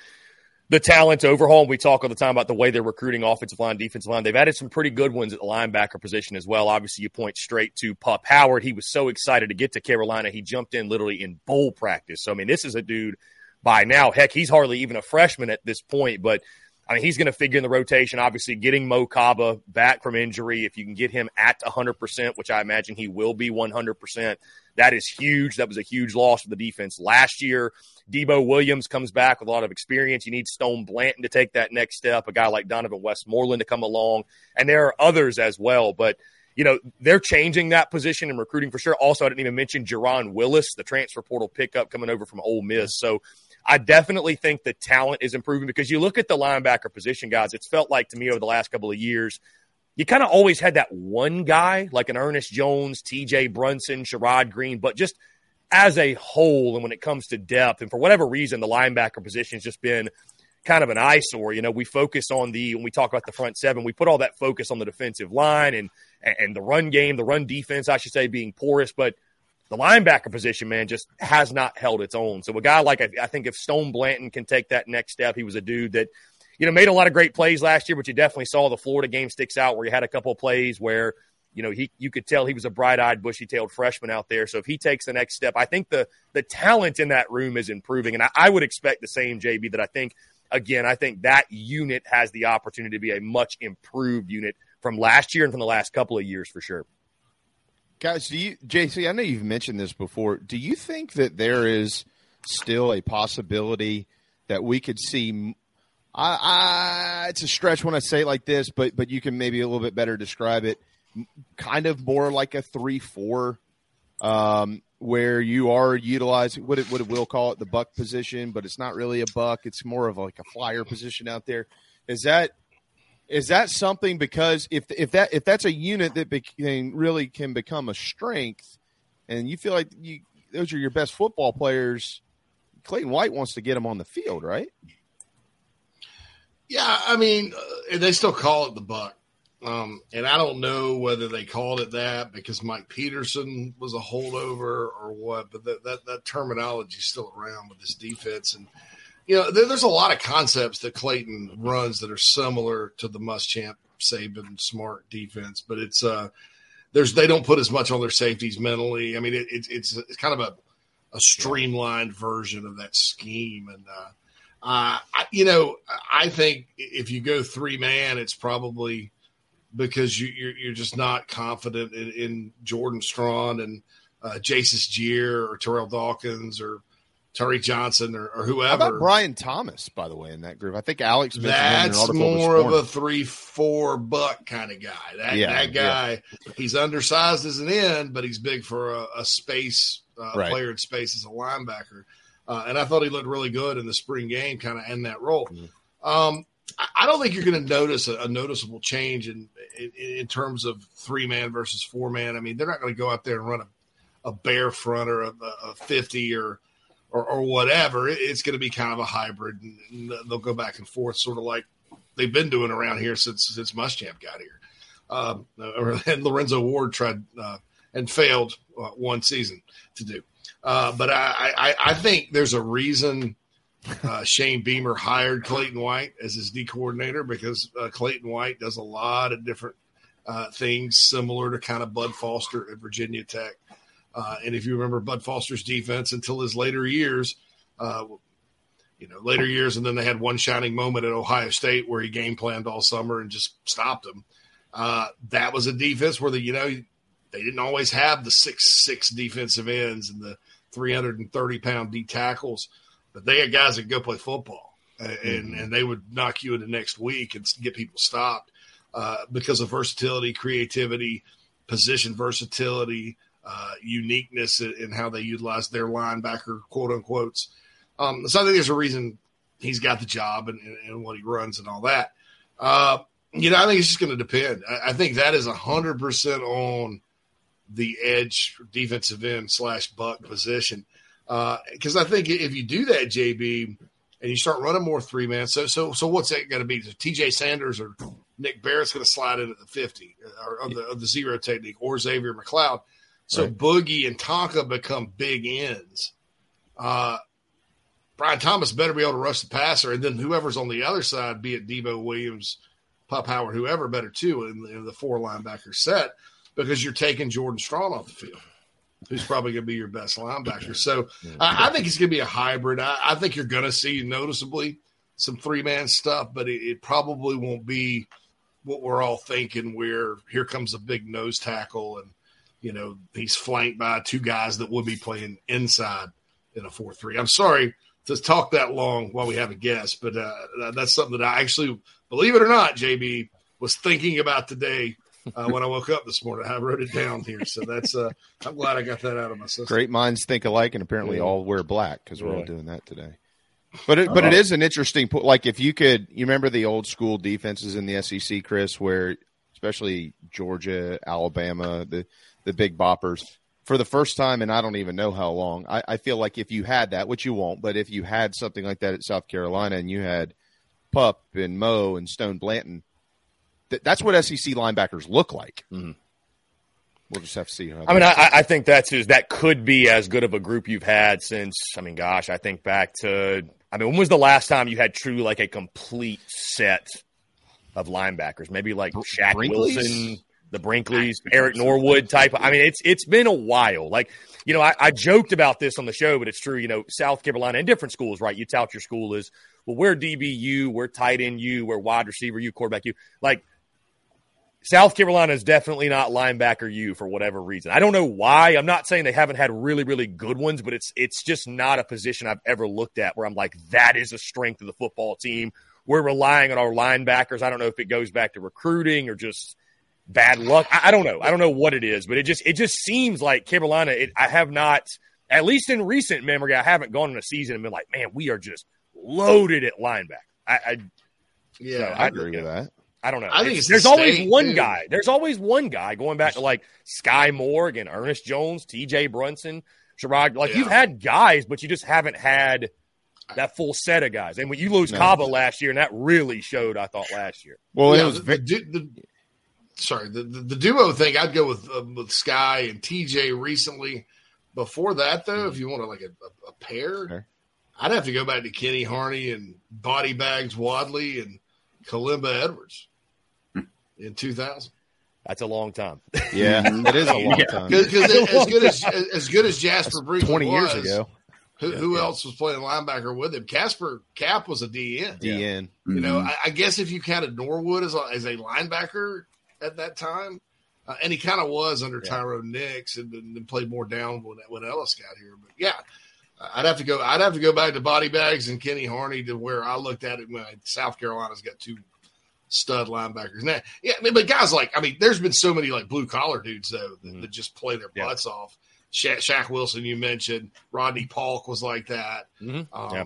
the talent overhaul, we talk all the time about the way they're recruiting offensive line, defensive line. They've added some pretty good ones at the linebacker position as well. Obviously, you point straight to Pup Howard. He was so excited to get to Carolina. He jumped in literally in bowl practice. So, I mean, this is a dude by now, heck, he's hardly even a freshman at this point, but I mean, he's going to figure in the rotation. Obviously, getting Mo Kaba back from injury, if you can get him at 100%, which I imagine he will be 100%, that is huge. That was a huge loss for the defense last year. Debo Williams comes back with a lot of experience. You need Stone Blanton to take that next step, a guy like Donovan Westmoreland to come along, and there are others as well. But you know, they're changing that position and recruiting for sure. Also, I didn't even mention Jaron Willis, the transfer portal pickup coming over from Ole Miss. So I definitely think the talent is improving because you look at the linebacker position, guys, it's felt like to me over the last couple of years, you kind of always had that one guy, like an Ernest Jones, TJ Brunson, Sherrod Greene, but just as a whole, and when it comes to depth, and for whatever reason, the linebacker position has just been kind of an eyesore. You know, we focus on the when we talk about the front seven, we put all that focus on the defensive line and and the run game, the run defense, I should say, being porous, but the linebacker position, man, just has not held its own. So a guy like I think if Stone Blanton can take that next step, he was a dude that you know made a lot of great plays last year, but you definitely saw the Florida game sticks out where he had a couple of plays where you know he you could tell he was a bright-eyed, bushy-tailed freshman out there. So if he takes the next step, I think the the talent in that room is improving, and I, I would expect the same, JB. That I think again, I think that unit has the opportunity to be a much improved unit from last year and from the last couple of years for sure. Guys, do you, JC? I know you've mentioned this before. Do you think that there is still a possibility that we could see? I, I, it's a stretch when I say it like this, but but you can maybe a little bit better describe it. Kind of more like a three-four, um, where you are utilizing what it, what it will call it the buck position, but it's not really a buck. It's more of like a flyer position out there. Is that is that something because if if that if that's a unit that became, really can become a strength, and you feel like you those are your best football players, Clayton White wants to get them on the field, right? Yeah, I mean, uh, they still call it the buck. Um, and I don't know whether they called it that because Mike Peterson was a holdover or what, but that, that, that terminology is still around with this defense. And you know, there, there's a lot of concepts that Clayton runs that are similar to the Muschamp, Saban, Smart defense, but it's uh, there's they don't put as much on their safeties mentally. I mean, it, it, it's it's kind of a a streamlined version of that scheme, and uh, uh, I, you know, I think if you go three man, it's probably because you, you're you're just not confident in, in Jordan Strachan and uh, Jatius Geer or Terrell Dawkins or Terry Johnson or, or whoever. Bryan Thomas, by the way, in that group? I think Alex That's more of a three, four buck kind of guy. That, yeah, that guy, yeah. he's undersized as an end, but he's big for a, a space uh, right. player in space as a linebacker. Uh, and I thought he looked really good in the spring game, kind of in that role. Mm-hmm. Um, I don't think you're going to notice a, a, noticeable change in, in, in terms of three man versus four man. I mean, they're not going to go out there and run a, a bear front or a, a 50 or or, or whatever, it's going to be kind of a hybrid, and they'll go back and forth, sort of like they've been doing around here since since Muschamp got here. Um, and Lorenzo Ward tried uh, and failed uh, one season to do. Uh, but I, I, I, think there's a reason uh, Shane Beamer hired Clayton White as his D coordinator because uh, Clayton White does a lot of different uh, things similar to kind of Bud Foster at Virginia Tech. Uh, and if you remember Bud Foster's defense until his later years, uh, you know, later years, and then they had one shining moment at Ohio State where he game planned all summer and just stopped them. Uh, that was a defense where the you know they didn't always have the six six defensive ends and the 330 pound D tackles, but they had guys that go play football and mm-hmm. and they would knock you into next week and get people stopped uh, because of versatility, creativity, position versatility uh, uniqueness in how they utilize their linebacker, quote unquote. Um, so I think there's a reason he's got the job and, and, and what he runs and all that. Uh, you know, I think it's just going to depend. I, I, think that is hundred percent on the edge defensive end slash buck position. Because uh, I think if you do that, JB, and you start running more three man, so so so what's that going to be? T.J. Sanders or Nick Barrett's going to slide in at the fifty or of the, of the zero technique, or Xavier McLeod. So right. Boogie and Tonka become big ends. Uh, Bryan Thomas better be able to rush the passer, and then whoever's on the other side, be it Debo Williams, Pup Howard, whoever, better too in, in the four linebacker set because you're taking Jordan Strong off the field, who's probably going to be your best linebacker. So I, I, think it's going to be a hybrid. I, I think you're going to see noticeably some three man stuff, but it, it probably won't be what we're all thinking. Where here comes a big nose tackle, and you know he's flanked by two guys that would be playing inside in a four three. I'm sorry to talk that long while we have a guest, but uh, that's something that I actually, believe it or not, JB was thinking about today uh, when I woke up this morning. I wrote it down here, so that's uh, I'm glad I got that out of my system. Great minds think alike, and apparently Yeah. all wear black because we're all doing that today. But it, but it is an interesting po- like if you could you remember the old school defenses in the SEC, Chris, where especially Georgia, Alabama, the the big boppers for the first time, and I don't even know how long. I, I feel like if you had that, which you won't, but if you had something like that at South Carolina, and you had Pup and Mo and Stone Blanton, th- that's what SEC linebackers look like. Mm-hmm. We'll just have to see. How I mean, I, I think that's is that could be as good of a group you've had since. I mean, gosh, I think back to. I mean, when was the last time you had true like a complete set of linebackers? Maybe like Shaq Brinkley's? Wilson, the Brinkleys, Eric Norwood type. I mean, it's it's been a while. Like you know, I, I joked about this on the show, but it's true. You know, South Carolina and different schools, right? You tout your school as well. We're DBU, we're tight end you, we're wide receiver you, quarterback you. Like South Carolina is definitely not linebacker you for whatever reason. I don't know why. I'm not saying they haven't had really, really good ones, but it's it's just not a position I've ever looked at where I'm like, that is a strength of the football team. We're relying on our linebackers. I don't know if it goes back to recruiting or just bad luck. I, I don't know. I don't know what it is, but it just it just seems like Carolina. It, I have not, at least in recent memory, I haven't gone in a season and been like, man, we are just loaded at linebacker. I, I Yeah, so I agree with that. I don't know. I think It's- it's there's the always state, one too. guy. There's always one guy going back to like Skai Moore and Ernest Jones, T.J. Brunson, Sherrod. Like you've had guys, but you just haven't had that full set of guys. And when you lose No. Kaba last year, and that really showed, I thought last year. Well, Yeah, it was the, the, the- sorry the, the the duo thing. I'd go with uh, with Skai and TJ recently. Before that, though, if you want to like a, a, a pair, Okay. I'd have to go back to Kenny Harney and Body Bags Wadley and Kalimba Edwards in 2000. That's a long time. Yeah, it is a long Yeah. time. Because as good as as good as Jasper Brinkley Twenty years ago, who, who else was playing linebacker with him? Casper Cap was a DN. DN. You know, Mhm. I, I guess if you counted Norwood as a, as a linebacker at that time, uh, and he kind of was under Yeah. Tyrone Nix, and then, played more down when when Ellis got here. But yeah, I'd have to go. I'd have to go back to Body Bags and Kenny Harney to where I looked at it when South Carolina's got two stud linebackers. Now, yeah, I mean, but guys like I mean, there's been so many like blue collar dudes though that, Mhm. that just play their Yeah. butts off. Sha- Shaq Wilson, you mentioned Rodney Polk was like that. Mhm. Um, Yeah.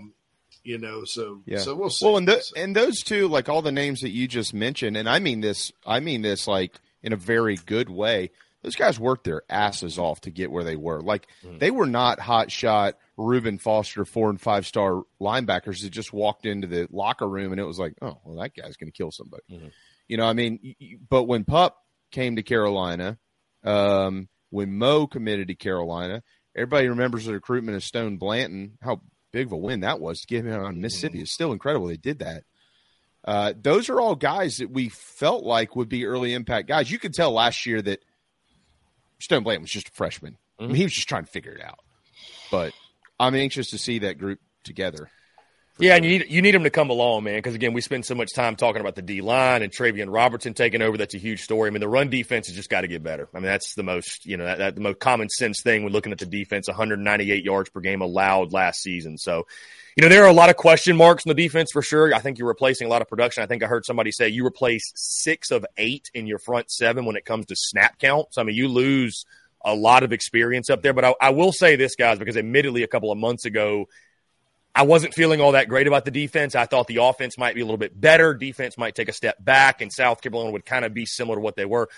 You know, so Yeah. so we'll see. Well, and and those two, like all the names that you just mentioned, and I mean this, I mean this like in a very good way. Those guys worked their asses off to get where they were. Like Mm. they were not hot shot Reuben Foster four and five star linebackers that just walked into the locker room and it was like, oh, well, that guy's going to kill somebody. Mhm. You know, I mean, but when Pup came to Carolina, um, when Mo committed to Carolina, everybody remembers the recruitment of Stone Blanton, how big of a win that was to get him on Mississippi. It's still incredible they did that. Uh, those are all guys that we felt like would be early impact guys. You could tell last year that Stone Blanton was just a freshman. I mean, he was just trying to figure it out. But I'm anxious to see that group together. Yeah, and you need you need him to come along, man. Because again, we spend so much time talking about the D line and Travian Robertson taking over. That's a huge story. I mean, the run defense has just got to get better. I mean, that's the most you know that, that the most common sense thing when looking at the defense. 198 yards per game allowed last season. So, you know, there are a lot of question marks in the defense for sure. I think you're replacing a lot of production. I think I heard somebody say you replace six of eight in your front seven when it comes to snap count. So, I mean, you lose a lot of experience up there. But I, I will say this, guys, because admittedly, a couple of months ago. I wasn't feeling all that great about the defense. I thought the offense might be a little bit better. Defense might take a step back, and South Carolina would kind of be similar to what they were.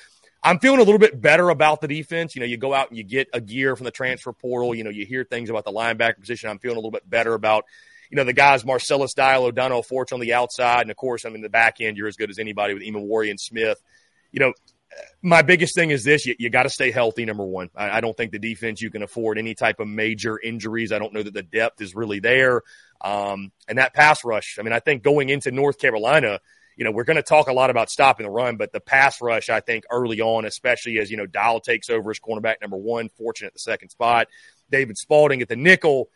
I'm feeling a little bit better about the defense. You know, you go out and you get a gear from the transfer portal. You know, you hear things about the linebacker position. I'm feeling a little bit better about, you know, the guys Marcellus Dial, O'Donnell Forts on the outside. And of course, I mean, the back end, you're as good as anybody with Emmanwori and Smith. You know, my biggest thing is this you, you got to stay healthy number one. I, I don't think the defense you can afford any type of major injuries. I don't know that the depth is really there. Um, and that pass rush i mean i think going into north carolina you know we're going to talk a lot about stopping the run but the pass rush i think early on especially as you know dial takes over as cornerback number one fortunate at the second spot. David Spaulding at the nickel.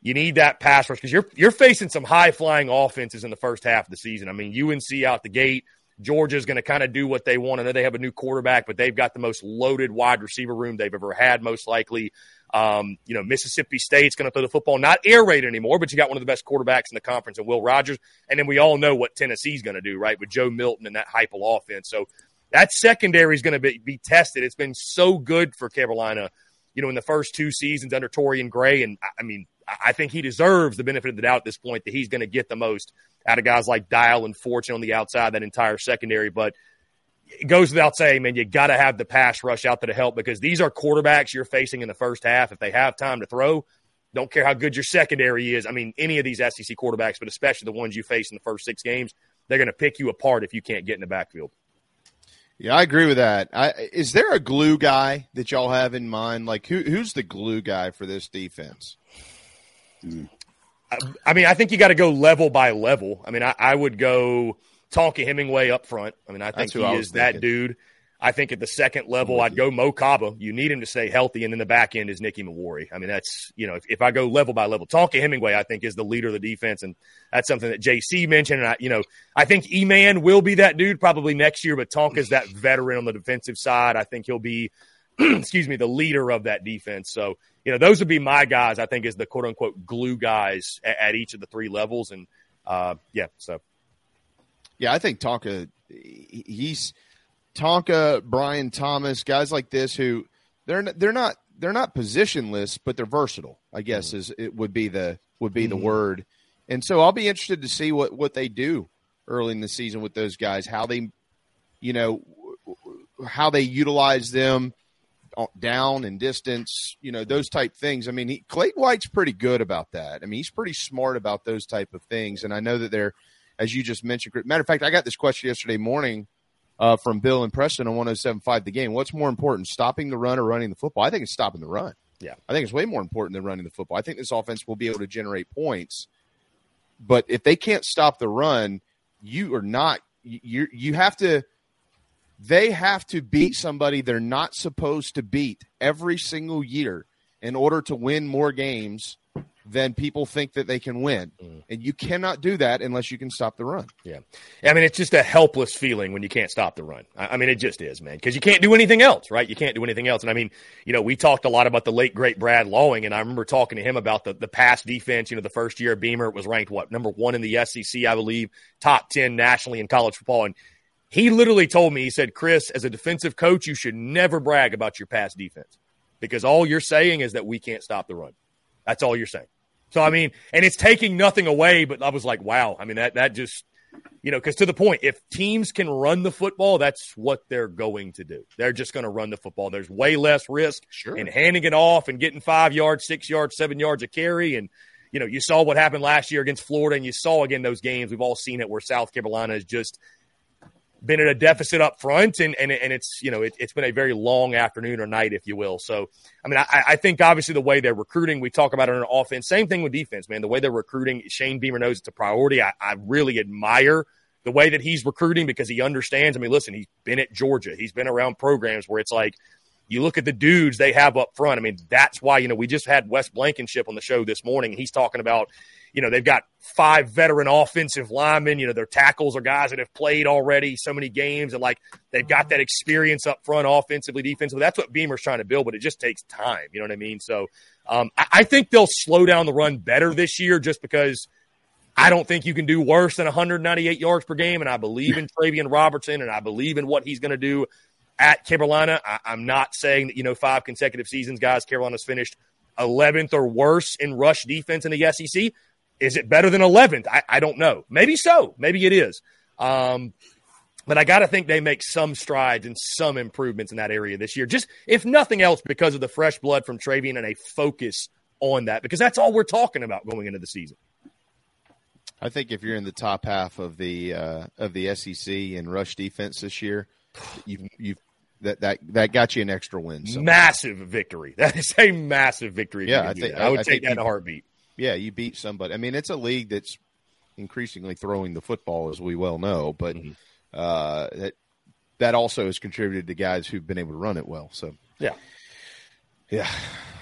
You need that pass rush because you're you're facing some high flying offenses in the first half of the season. I mean, UNC out the gate. Georgia's going to kind of do what they want. I know they have a new quarterback, but they've got the most loaded wide receiver room they've ever had, most likely. Um, you know, Mississippi State's going to throw the football, not air raid anymore, but you got one of the best quarterbacks in the conference and Will Rogers. And then we all know what Tennessee's going to do, right? With Joe Milton and that Heupel offense. So that secondary is going to be, be tested. It's been so good for Carolina, you know, in the first two seasons under Torian Gray. And I mean, I think he deserves the benefit of the doubt at this point that he's going to get the most out of guys like Dial and Fortune on the outside, that entire secondary. But it goes without saying, man, you got to have the pass rush out there to help because these are quarterbacks you're facing in the first half. If they have time to throw, don't care how good your secondary is. I mean, any of these SEC quarterbacks, but especially the ones you face in the first six games, they're going to pick you apart if you can't get in the backfield. Yeah, I agree with that. I, is there a glue guy that y'all have in mind? Like, who, who's the glue guy for this defense? I, I mean, I think you got to go level by level. I mean, I, I would go Tonka Hemingway up front. I mean, I think That's he is that dude. I think at the second level, I'd go Mo Kaba. You need him to stay healthy, and then the back end is Nick Emmanwori. I mean, that's you know, if, if I go level by level, Tonka Hemingway, I think is the leader of the defense, and that's something that JC mentioned. And I, you know, I think E-Man will be that dude probably next year, but Tonka's that veteran on the defensive side. I think he'll be, excuse me, the leader of that defense. So you know, those would be my guys. I think is the quote unquote glue guys at, at each of the three levels, and uh, yeah, so. Yeah, I think Tonka, he's Tonka, Bryan Thomas, guys like this who they're they're not they're not positionless, but they're versatile. I guess is it would be the would be the Mhm. word. And so I'll be interested to see what what they do early in the season with those guys, how they, you know, how they utilize them down and distance, you know, those type things. I mean, he, Clayton White's pretty good about that. I mean, he's pretty smart about those type of things. And I know that they're, as you just mentioned, matter of fact, I got this question yesterday morning uh, from Bill and Preston on 107.5 The Game. What's more important, stopping the run or running the football? I think it's stopping the run. Yeah. I think it's way more important than running the football. I think this offense will be able to generate points. But if they can't stop the run, you are not you you have to they have to beat somebody they're not supposed to beat every single year in order to win more games than people think that they can win. Mm. And you cannot do that unless you can stop the run. Yeah. I mean, it's just a helpless feeling when you can't stop the run. I I mean, it just is, man, because you can't do anything else, right? You can't do anything else. And I mean, you know, we talked a lot about the late, great Brad Lawing, and I remember talking to him about the, the pass defense. You know, the first year Beamer, it was ranked, what, number one in the SEC, I believe, top 10 nationally in college football. And he literally told me, he said, Chris, as a defensive coach, you should never brag about your pass defense because all you're saying is that we can't stop the run. That's all you're saying. So I mean, and it's taking nothing away, but I was like, wow. I mean, that that just you know, because to the point, if teams can run the football, that's what they're going to do. They're just going to run the football. There's way less risk Sure. in handing it off and getting five yards, six yards, seven yards of carry. And you know, you saw what happened last year against Florida, and you saw again those games. We've all seen it where South Carolina is just been at a deficit up front, and and, and it's you know it, it's been a very long afternoon or night, if you will. So I mean, I, I think obviously the way they're recruiting, we talk about it on offense. Same thing with defense, man. The way they're recruiting, Shane Beamer knows it's a priority. I, I really admire the way that he's recruiting because he understands. I mean, listen, he's been at Georgia, he's been around programs where it's like you look at the dudes they have up front. I mean, that's why, you know, we just had Wes Blankenship on the show this morning. He's talking about, you know, they've got five veteran offensive linemen. You know, their tackles are guys that have played already so many games and like they've got that experience up front, offensively, defensively. That's what Beamer's trying to build, but it just takes time. You know what I mean? So um, I, I think they'll slow down the run better this year just because I don't think you can do worse than 198 yards per game. And I believe in Travian Robertson and I believe in what he's going to do at Carolina. I, I'm not saying that, you know, five consecutive seasons, guys, Carolina's finished 11th or worse in rush defense in the SEC. Is it better than 11th? I, I don't know. Maybe so. Maybe it is. Um, but I got to think they make some strides and some improvements in that area this year. Just if nothing else, because of the fresh blood from Travian and a focus on that, because that's all we're talking about going into the season. I think if you're in the top half of the uh, of the SEC in rush defense this year, you you that that that got you an extra win. So. Massive victory. That is a massive victory. Yeah, I think that. I would I take that in a heartbeat. Yeah, you beat somebody. I mean, it's a league that's increasingly throwing the football, as we well know, but Mm-hmm. uh, that that also has contributed to guys who've been able to run it well. So Yeah. yeah.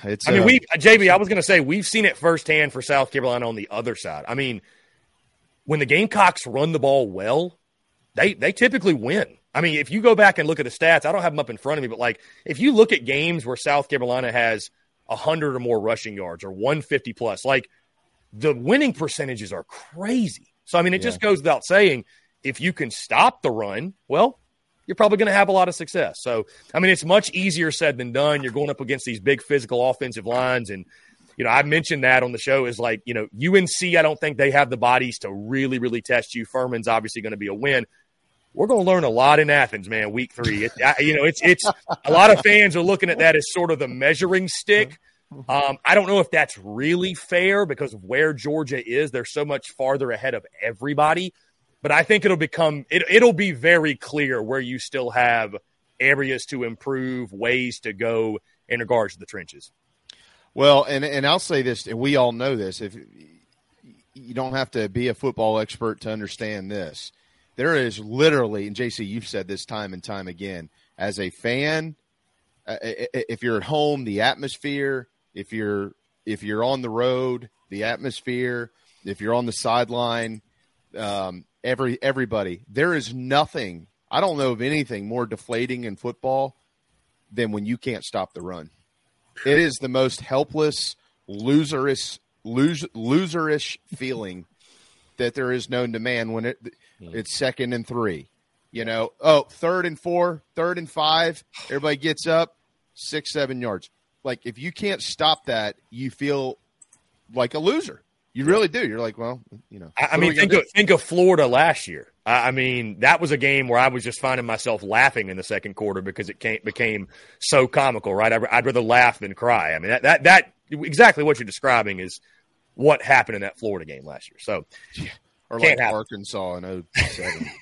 it's. I mean, uh, we JB. I was going to say we've seen it firsthand for South Carolina on the other side. I mean, when the Gamecocks run the ball well, they they typically win. I mean, if you go back and look at the stats, I don't have them up in front of me, but like if you look at games where South Carolina has hundred or more rushing yards or 150 plus, like the winning percentages are crazy. So I mean, it just goes without saying, if you can stop the run, well, you're probably going to have a lot of success. So, I mean, it's much easier said than done. You're going up against these big physical offensive lines. And, you know, I mentioned that on the show is like, you know, UNC, I don't think they have the bodies to really, really test you. Furman's obviously going to be a win. We're going to learn a lot in Athens, man, week three. It, I, you know, it's, it's a lot of fans are looking at that as sort of the measuring stick. Um, I don't know if that's really fair because of where Georgia is. They're so much farther ahead of everybody but I think it'll become it, it'll be very clear where you still have areas to improve, ways to go in regards to the trenches. Well, and and I'll say this, and we all know this. If you don't have to be a football expert to understand this, there is literally, and JC, you've said this time and time again, as a fan, uh, if you're at home, the atmosphere. If you're if you're on the road, the atmosphere. If you're on the sideline, um, every everybody. There is nothing. I don't know of anything more deflating in football than when you can't stop the run. It is the most helpless, loserish, lose, loserish feeling that there is known to man when it it's second and three. You know, oh, third and four, third and five. Everybody gets up, six, seven yards. Like if you can't stop that, you feel like a loser. You really do. You're like, well, you know. I, I mean, think of, think of Florida last year. I, I mean, that was a game where I was just finding myself laughing in the second quarter because it came, became so comical, right? I'd, I'd rather laugh than cry. I mean, that, that, that, exactly what you're describing is what happened in that Florida game last year. So, or can't like happen. Arkansas in 07.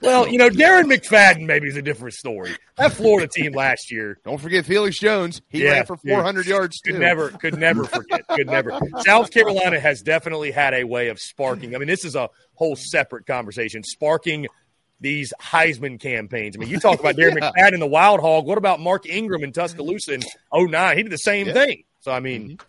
Well, you know, Darren McFadden maybe is a different story. That Florida team last year. Don't forget Felix Jones. He Yeah, ran for yeah. 400 yards Could never, could never forget. Could never. South Carolina has definitely had a way of sparking. I mean, this is a whole separate conversation. Sparking these Heisman campaigns. I mean, you talk about Darren Yeah. McFadden and the Wild Hog. What about Mark Ingram in Tuscaloosa in 09? He did the same Yeah. thing. So I mean, mm-hmm.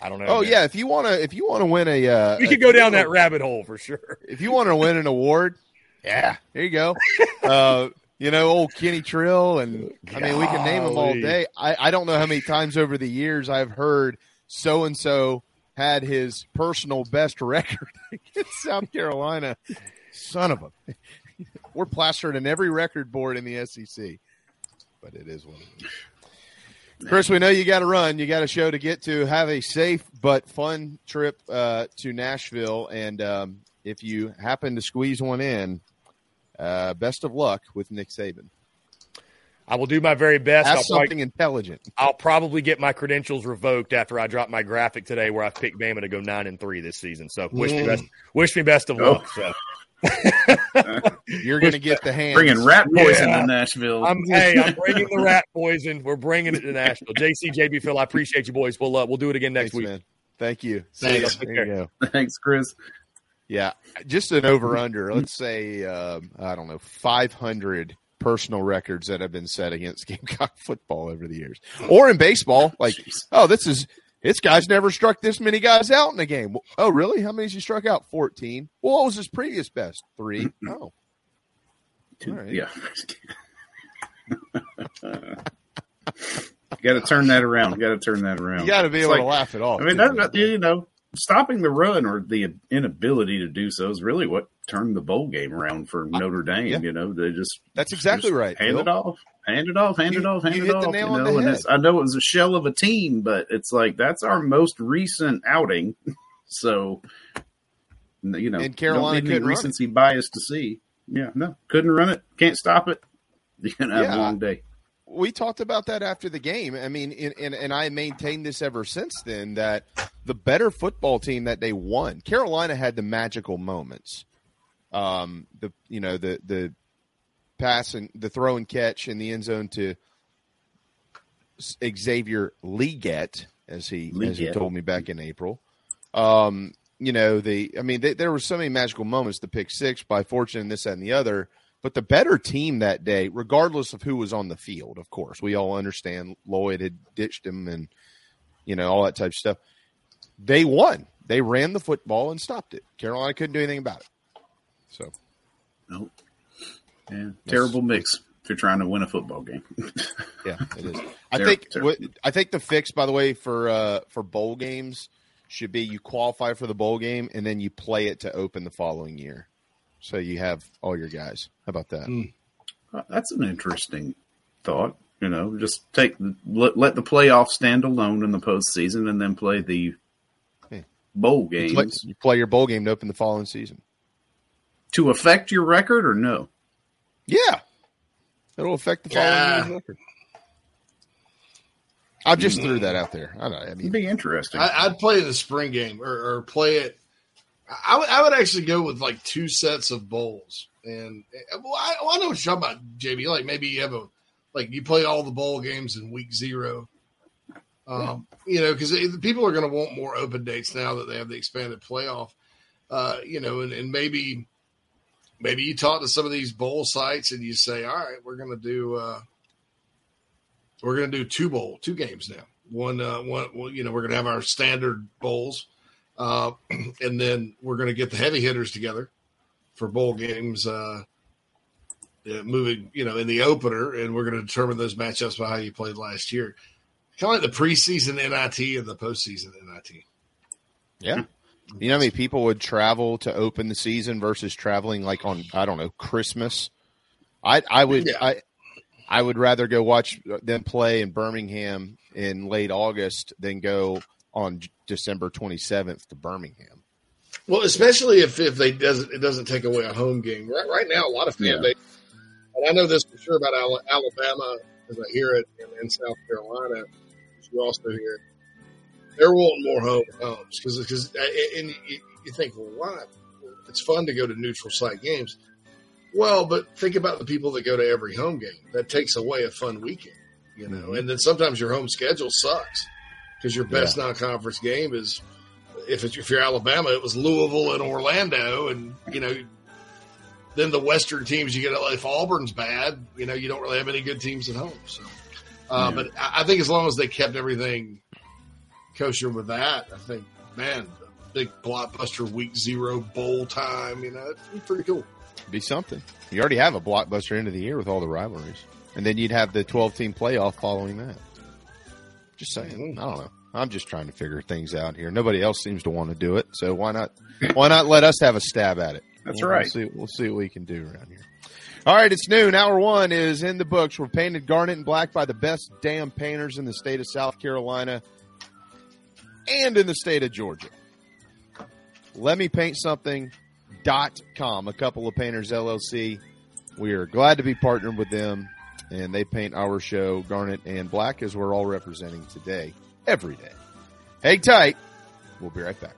I don't know. Oh man. yeah, if you want to, if you want to win a, uh, we could go down that rabbit hole for sure. If you want to win an award, yeah, there you go. Uh, you know, old Kenny Trill, and I mean, we can name them all day. I, I don't know how many times over the years I've heard so and so had his personal best record against South Carolina. Son of a, we're plastered in every record board in the SEC, but it is what it is. Chris, we know you got to run. You got a show to get to. Have a safe but fun trip uh, to Nashville, and um, if you happen to squeeze one in, uh, best of luck with Nick Saban. I will do my very best. Have I'll probably- something intelligent. I'll probably get my credentials revoked after I drop my graphic today, where I picked Bama to go nine and three this season. So wish me Mm. best, wish me best of Oh. luck. So. You're going to get the hands. Bringing rat poison Yeah. to Nashville. I'm hey, I'm bringing the rat poison. We're bringing it to Nashville. JC, JB, Phil, I appreciate you boys. We'll uh, we'll do it again next Thanks, week. man. Thank you. Thanks. There you go. Thanks, Chris. Yeah, just an over under. Let's say um, I don't know, 500 personal records that have been set against Gamecock football over the years, or in baseball. Like, oh, this is this guy's never struck this many guys out in a game. Oh, really? How many has he struck out? 14. Well, what was his previous best? Three. Mm-hmm. Oh, all right. Yeah. got to turn that around. Got to turn that around. You got to be It's able like- to laugh it off. I mean, that- you know, stopping the run or the inability to do so is really what turned the bowl game around for Notre Dame. yeah. You know, they just That's exactly just right, Hand Phil. it off, hand it off, hand You- it off, hand you it off. you know, and I know it was a shell of a team, but it's like that's our most recent outing. so, you know, And Carolina don't need any couldn't run it. recency bias to see. Yeah, no, couldn't run it, can't stop it. You're gonna have Yeah. a long day. We talked about that after the game. I mean, and, and, and I maintained this ever since then that the better football team that they won, Carolina had the magical moments. Um, the you know the the pass and the throw and catch in the end zone to Xavier Legette, as he as he told me back in April. Um, you know the I mean they, there were so many magical moments. The pick six by fortune, and this that, and the other. But the better team that day, regardless of who was on the field, of course, we all understand Lloyd had ditched him and you know all that type of stuff. They won. They ran the football and stopped it. Carolina couldn't do anything about it. So, nope. Yeah, terrible mix if you're trying to win a football game. yeah, it is. I think what, I think the fix, by the way, for uh, for bowl games should be you qualify for the bowl game and then you play it to open the following year, so you have all your guys. How about that? Mm. That's an interesting thought. You know, just take let, let the playoff stand alone in the postseason, and then play the yeah. bowl games. You play, you play your bowl game to open the following season to affect your record, or no? Yeah, it'll affect the following yeah. year's record. I just threw that out there. I don't know. I mean, It'd be interesting. I, would play the spring game or, or play it. I would, I would actually go with like two sets of bowls. And well, I, well, I know what you're talking about, JB. Like maybe you have a like you play all the bowl games in week zero. Um, yeah. You know, because people are going to want more open dates now that they have the expanded playoff. Uh, you know, and, and maybe maybe you talk to some of these bowl sites and you say, all right, we're going to do. Uh, we're going to do two bowl, two games now. One, uh, one, well, you know, we're going to have our standard bowls, uh, and then we're going to get the heavy hitters together for bowl games. Uh, moving, you know, in the opener, and we're going to determine those matchups by how you played last year. Kind of like the preseason NIT and the postseason NIT. Yeah. You know how many people would travel to open the season versus traveling like on I don't know Christmas. I I would yeah. I I would rather go watch them play in Birmingham in late August than go on December 27th to Birmingham. Well, especially if, if they doesn't it doesn't take away a home game. Right right now, a lot of fan yeah. base, and I know this for sure about Alabama because I hear it in, in South Carolina. You also hear. They're wanting more home homes because because and you, you think, well, why? It's fun to go to neutral site games well, but think about the people that go to every home game. That takes away a fun weekend, you know. Mm-hmm. And then sometimes your home schedule sucks because your best yeah. non-conference game is if it's if you're Alabama, it was Louisville and Orlando, and you know. Then the Western teams you get if Auburn's bad, you know you don't really have any good teams at home. So, uh, yeah. but I think as long as they kept everything kosher with that, I think man, big blockbuster week zero bowl time, you know, it'd be pretty cool be something. You already have a blockbuster end of the year with all the rivalries, and then you'd have the 12 team playoff following that. Just saying. I don't know. I'm just trying to figure things out here. Nobody else seems to want to do it, so why not? Why not let us have a stab at it? That's we'll, right. We'll see, we'll see what we can do around here. All right, it's noon. Hour one is in the books. We're painted garnet and black by the best damn painters in the state of South Carolina and in the state of Georgia. Let me paint something dot com, a couple of painters LLC. We are glad to be partnered with them, and they paint our show garnet and black as we're all representing today, every day. Hang tight. We'll be right back.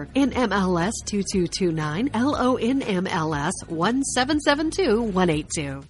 NMLS 2229, LONMLS 1772182.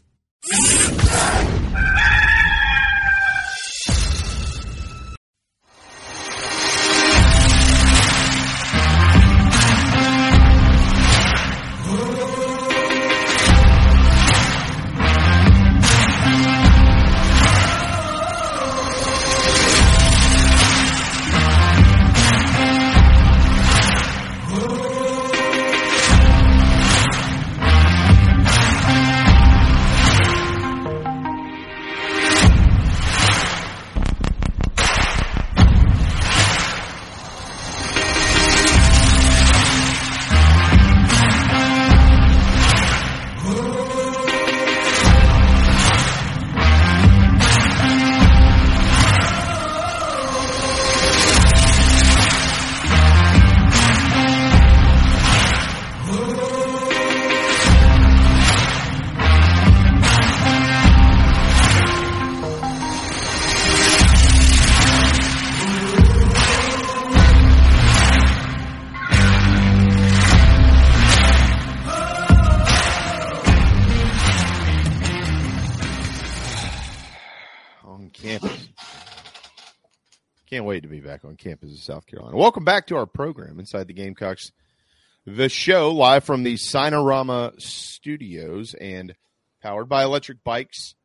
Back on campus of South Carolina. Welcome back to our program, Inside the Gamecocks, the show live from the Signarama studios and powered by electric bikes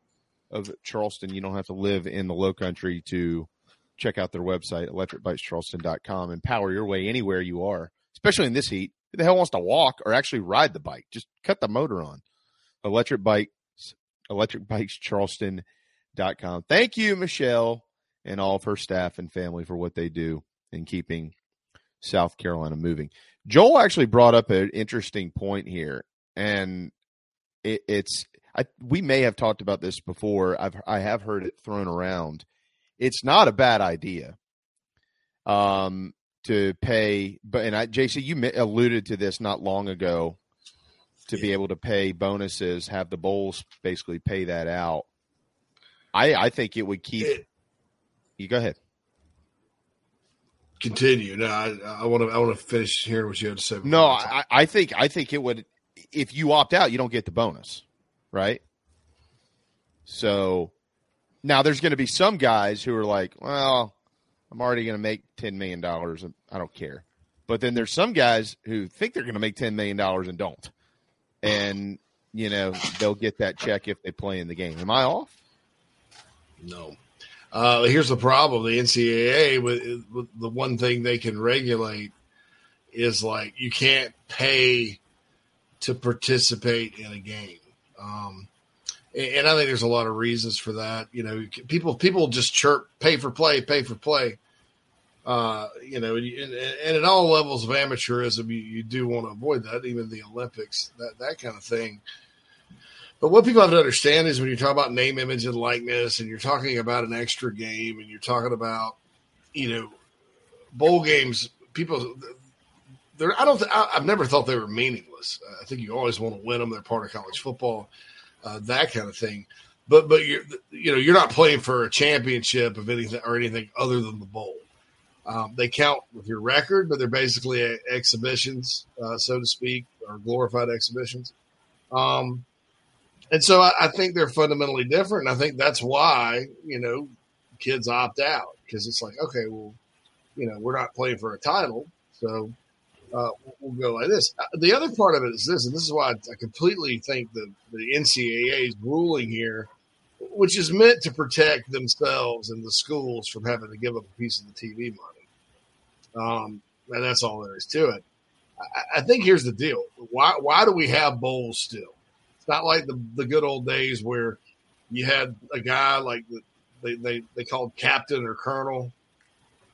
of Charleston. You don't have to live in the low country to check out their website, electricbikescharleston.com, and power your way anywhere you are, especially in this heat. Who the hell wants to walk or actually ride the bike? Just cut the motor on. Electric bikes, electricbikescharleston.com. Thank you, Michelle, and all of her staff and family for what they do in keeping South Carolina moving. Joel actually brought up an interesting point here, and it, it's I, we may have talked about this before. I've I have heard it thrown around. It's not a bad idea, um, to pay. But and I, JC, you alluded to this not long ago, to be able to pay bonuses, have the bowls basically pay that out. I I think it would keep. It, you go ahead. Continue. No, I want to. I want to finish hearing what you had to say. No, I, I think. I think it would. If you opt out, you don't get the bonus, right? So now there's going to be some guys who are like, well, I'm already going to make ten million dollars, and I don't care. But then there's some guys who think they're going to make ten million dollars and don't, and you know they'll get that check if they play in the game. Am I off? No. Uh, here's the problem: the NCAA, with, with, the one thing they can regulate, is like you can't pay to participate in a game. Um, and, I think there's a lot of reasons for that. You know, people people just chirp, pay for play, pay for play. Uh, you know, and, and, at all levels of amateurism, you, you do want to avoid that, even the Olympics, that that kind of thing. But what people have to understand is when you talk about name, image, and likeness, and you're talking about an extra game, and you're talking about, you know, bowl games. People, they're. I don't. I, have never thought they were meaningless. I think you always want to win them. They're part of college football, uh, that kind of thing. But but you're you know you're not playing for a championship of anything or anything other than the bowl. Um, they count with your record, but they're basically exhibitions, uh, so to speak, or glorified exhibitions. Um, and so I, I, think they're fundamentally different. And I think that's why, you know, kids opt out because it's like, okay, well, you know, we're not playing for a title. So uh, we'll go like this. Uh, the other part of it is this, and this is why I completely think the, the NCAA's ruling here, which is meant to protect themselves and the schools from having to give up a piece of the TV money. Um, and that's all there is to it. I, I think here's the deal. Why, why do we have bowls still? Not like the, the good old days where you had a guy like the, they, they, they called captain or colonel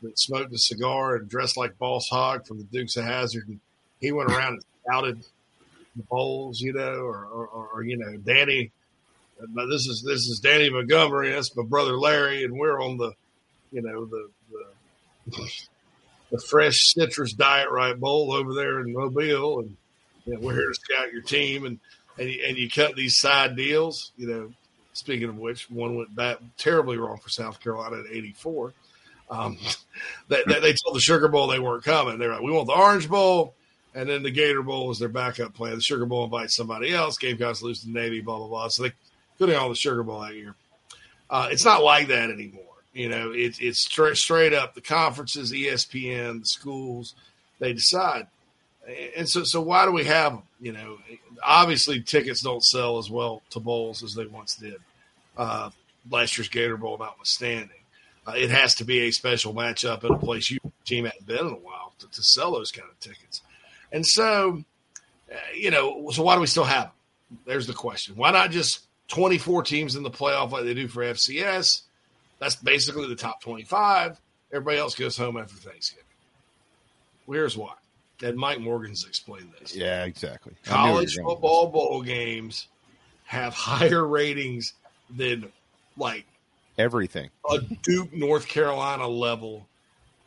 that smoked a cigar and dressed like Boss Hogg from the Dukes of Hazzard. And he went around and scouted the bowls, you know, or, or, or, you know, Danny. This is this is Danny Montgomery. That's my brother Larry, and we're on the, you know, the the, the fresh citrus diet right bowl over there in Mobile, and you know, we're here to scout your team. And and you, and you cut these side deals. You know, speaking of which, one went back terribly wrong for South Carolina at '84. Um, they, they, they, told the Sugar Bowl they weren't coming. They're like, we want the Orange Bowl, and then the Gator Bowl was their backup plan. The Sugar Bowl invites somebody else. Gamecocks lose to the Navy, blah blah blah. So they couldn't all the Sugar Bowl that year. Uh, it's not like that anymore. You know, it's it's straight straight up the conferences, ESPN, the schools, they decide. And so, so why do we have them? You know, obviously tickets don't sell as well to bowls as they once did. Uh, last year's Gator Bowl notwithstanding, uh, it has to be a special matchup in a place you team hadn't been in a while to, to sell those kind of tickets. And so, uh, you know, so why do we still have them? There's the question. Why not just 24 teams in the playoff like they do for FCS? That's basically the top 25. Everybody else goes home after Thanksgiving. Here's why and Mike Morgan's explained this. Yeah, exactly. College football bowl games have higher ratings than like everything a Duke, North Carolina level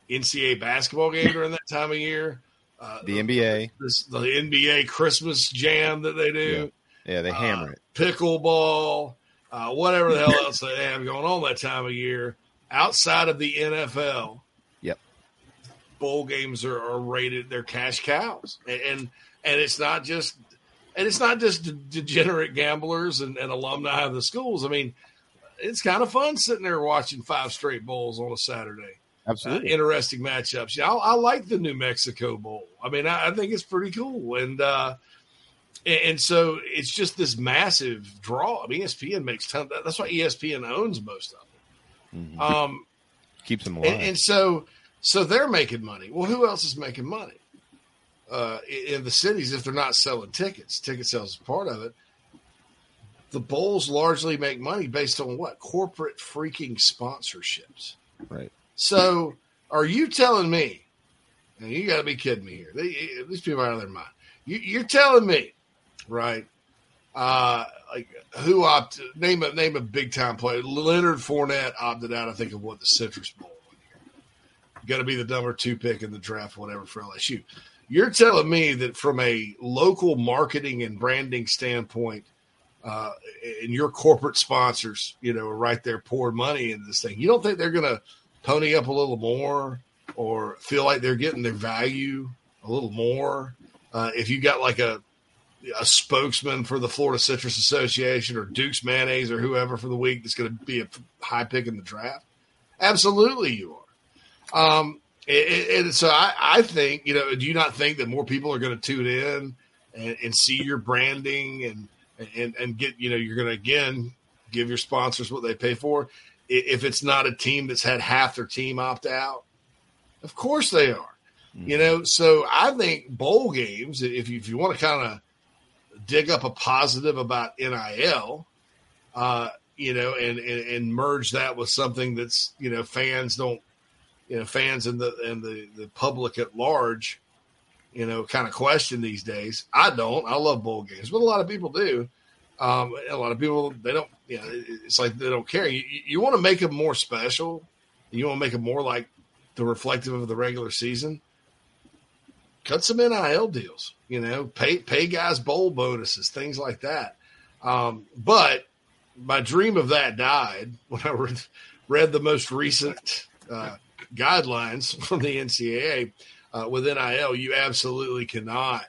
NCAA basketball game during that time of year. Uh, the NBA, this, the NBA Christmas jam that they do. Yeah, yeah they hammer uh, it. Pickleball, uh, whatever the hell else they have going on that time of year. Outside of the NFL, bowl games are, are rated they're cash cows, and, and it's not just and it's not just degenerate gamblers and, and alumni of the schools. I mean, it's kind of fun sitting there watching five straight bowls on a Saturday. Absolutely. uh, interesting matchups. Yeah, I, I, like the New Mexico Bowl. I mean, I, I think it's pretty cool, and uh, and, so it's just this massive draw. I mean, ESPN makes ton. That's why ESPN owns most of it. Mhm. Um, Keeps them alive. and, and so so they're making money. Well, who else is making money? Uh, in the cities, if they're not selling tickets, ticket sales is part of it. The bowls largely make money based on what corporate freaking sponsorships. right. So, are you telling me? And you got to be kidding me here. They, these people are out of their mind. You, you're telling me, right? Uh, like who opted? name a name a big time player? Leonard Fournette opted out. I think of what the Citrus Bowl. Got to be the number two pick in the draft, whatever for LSU. You're telling me that from a local marketing and branding standpoint, uh, and your corporate sponsors, you know, are right there pouring money into this thing. You don't think they're going to pony up a little more or feel like they're getting their value a little more? Uh, if you got like a a spokesman for the Florida Citrus Association or Duke's Mayonnaise or whoever for the week that's going to be a high pick in the draft, absolutely you are. Um, and, and so I, I think, you know, do you not think that more people are going to tune in and, and see your branding and, and, and get, you know, you're going to again give your sponsors what they pay for. If it's not a team that's had half their team opt out, of course they are. You know, so I think bowl games, if you, if you want to kind of dig up a positive about NIL, uh, you know, and, and, and merge that with something that's, you know, fans don't, you know, fans and the, and the, the public at large, you know, kind of question these days. I don't, I love bowl games, but a lot of people do. Um, a lot of people, they don't, you know, it's like they don't care. You, you want to make them more special. You want to make them more like the reflective of the regular season cut some NIL deals, you know, pay pay guys bowl bonuses, things like that. Um, but my dream of that died when I read, read the most recent uh, guidelines from the NCAA uh, with NIL. You absolutely cannot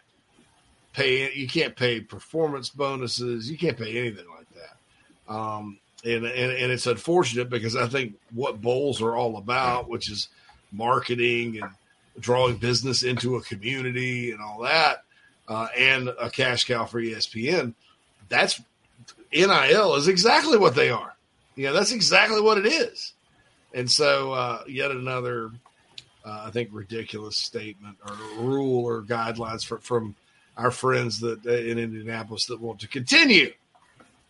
pay. You can't pay performance bonuses. You can't pay anything like that. Um, and, and and it's unfortunate because I think what bowls are all about, which is marketing and drawing business into a community and all that, uh, and a cash cow for ESPN. That's NIL is exactly what they are. Yeah, that's exactly what it is. And so, uh, yet another, uh, I think, ridiculous statement or rule or guidelines for, from our friends that uh, in Indianapolis that want to continue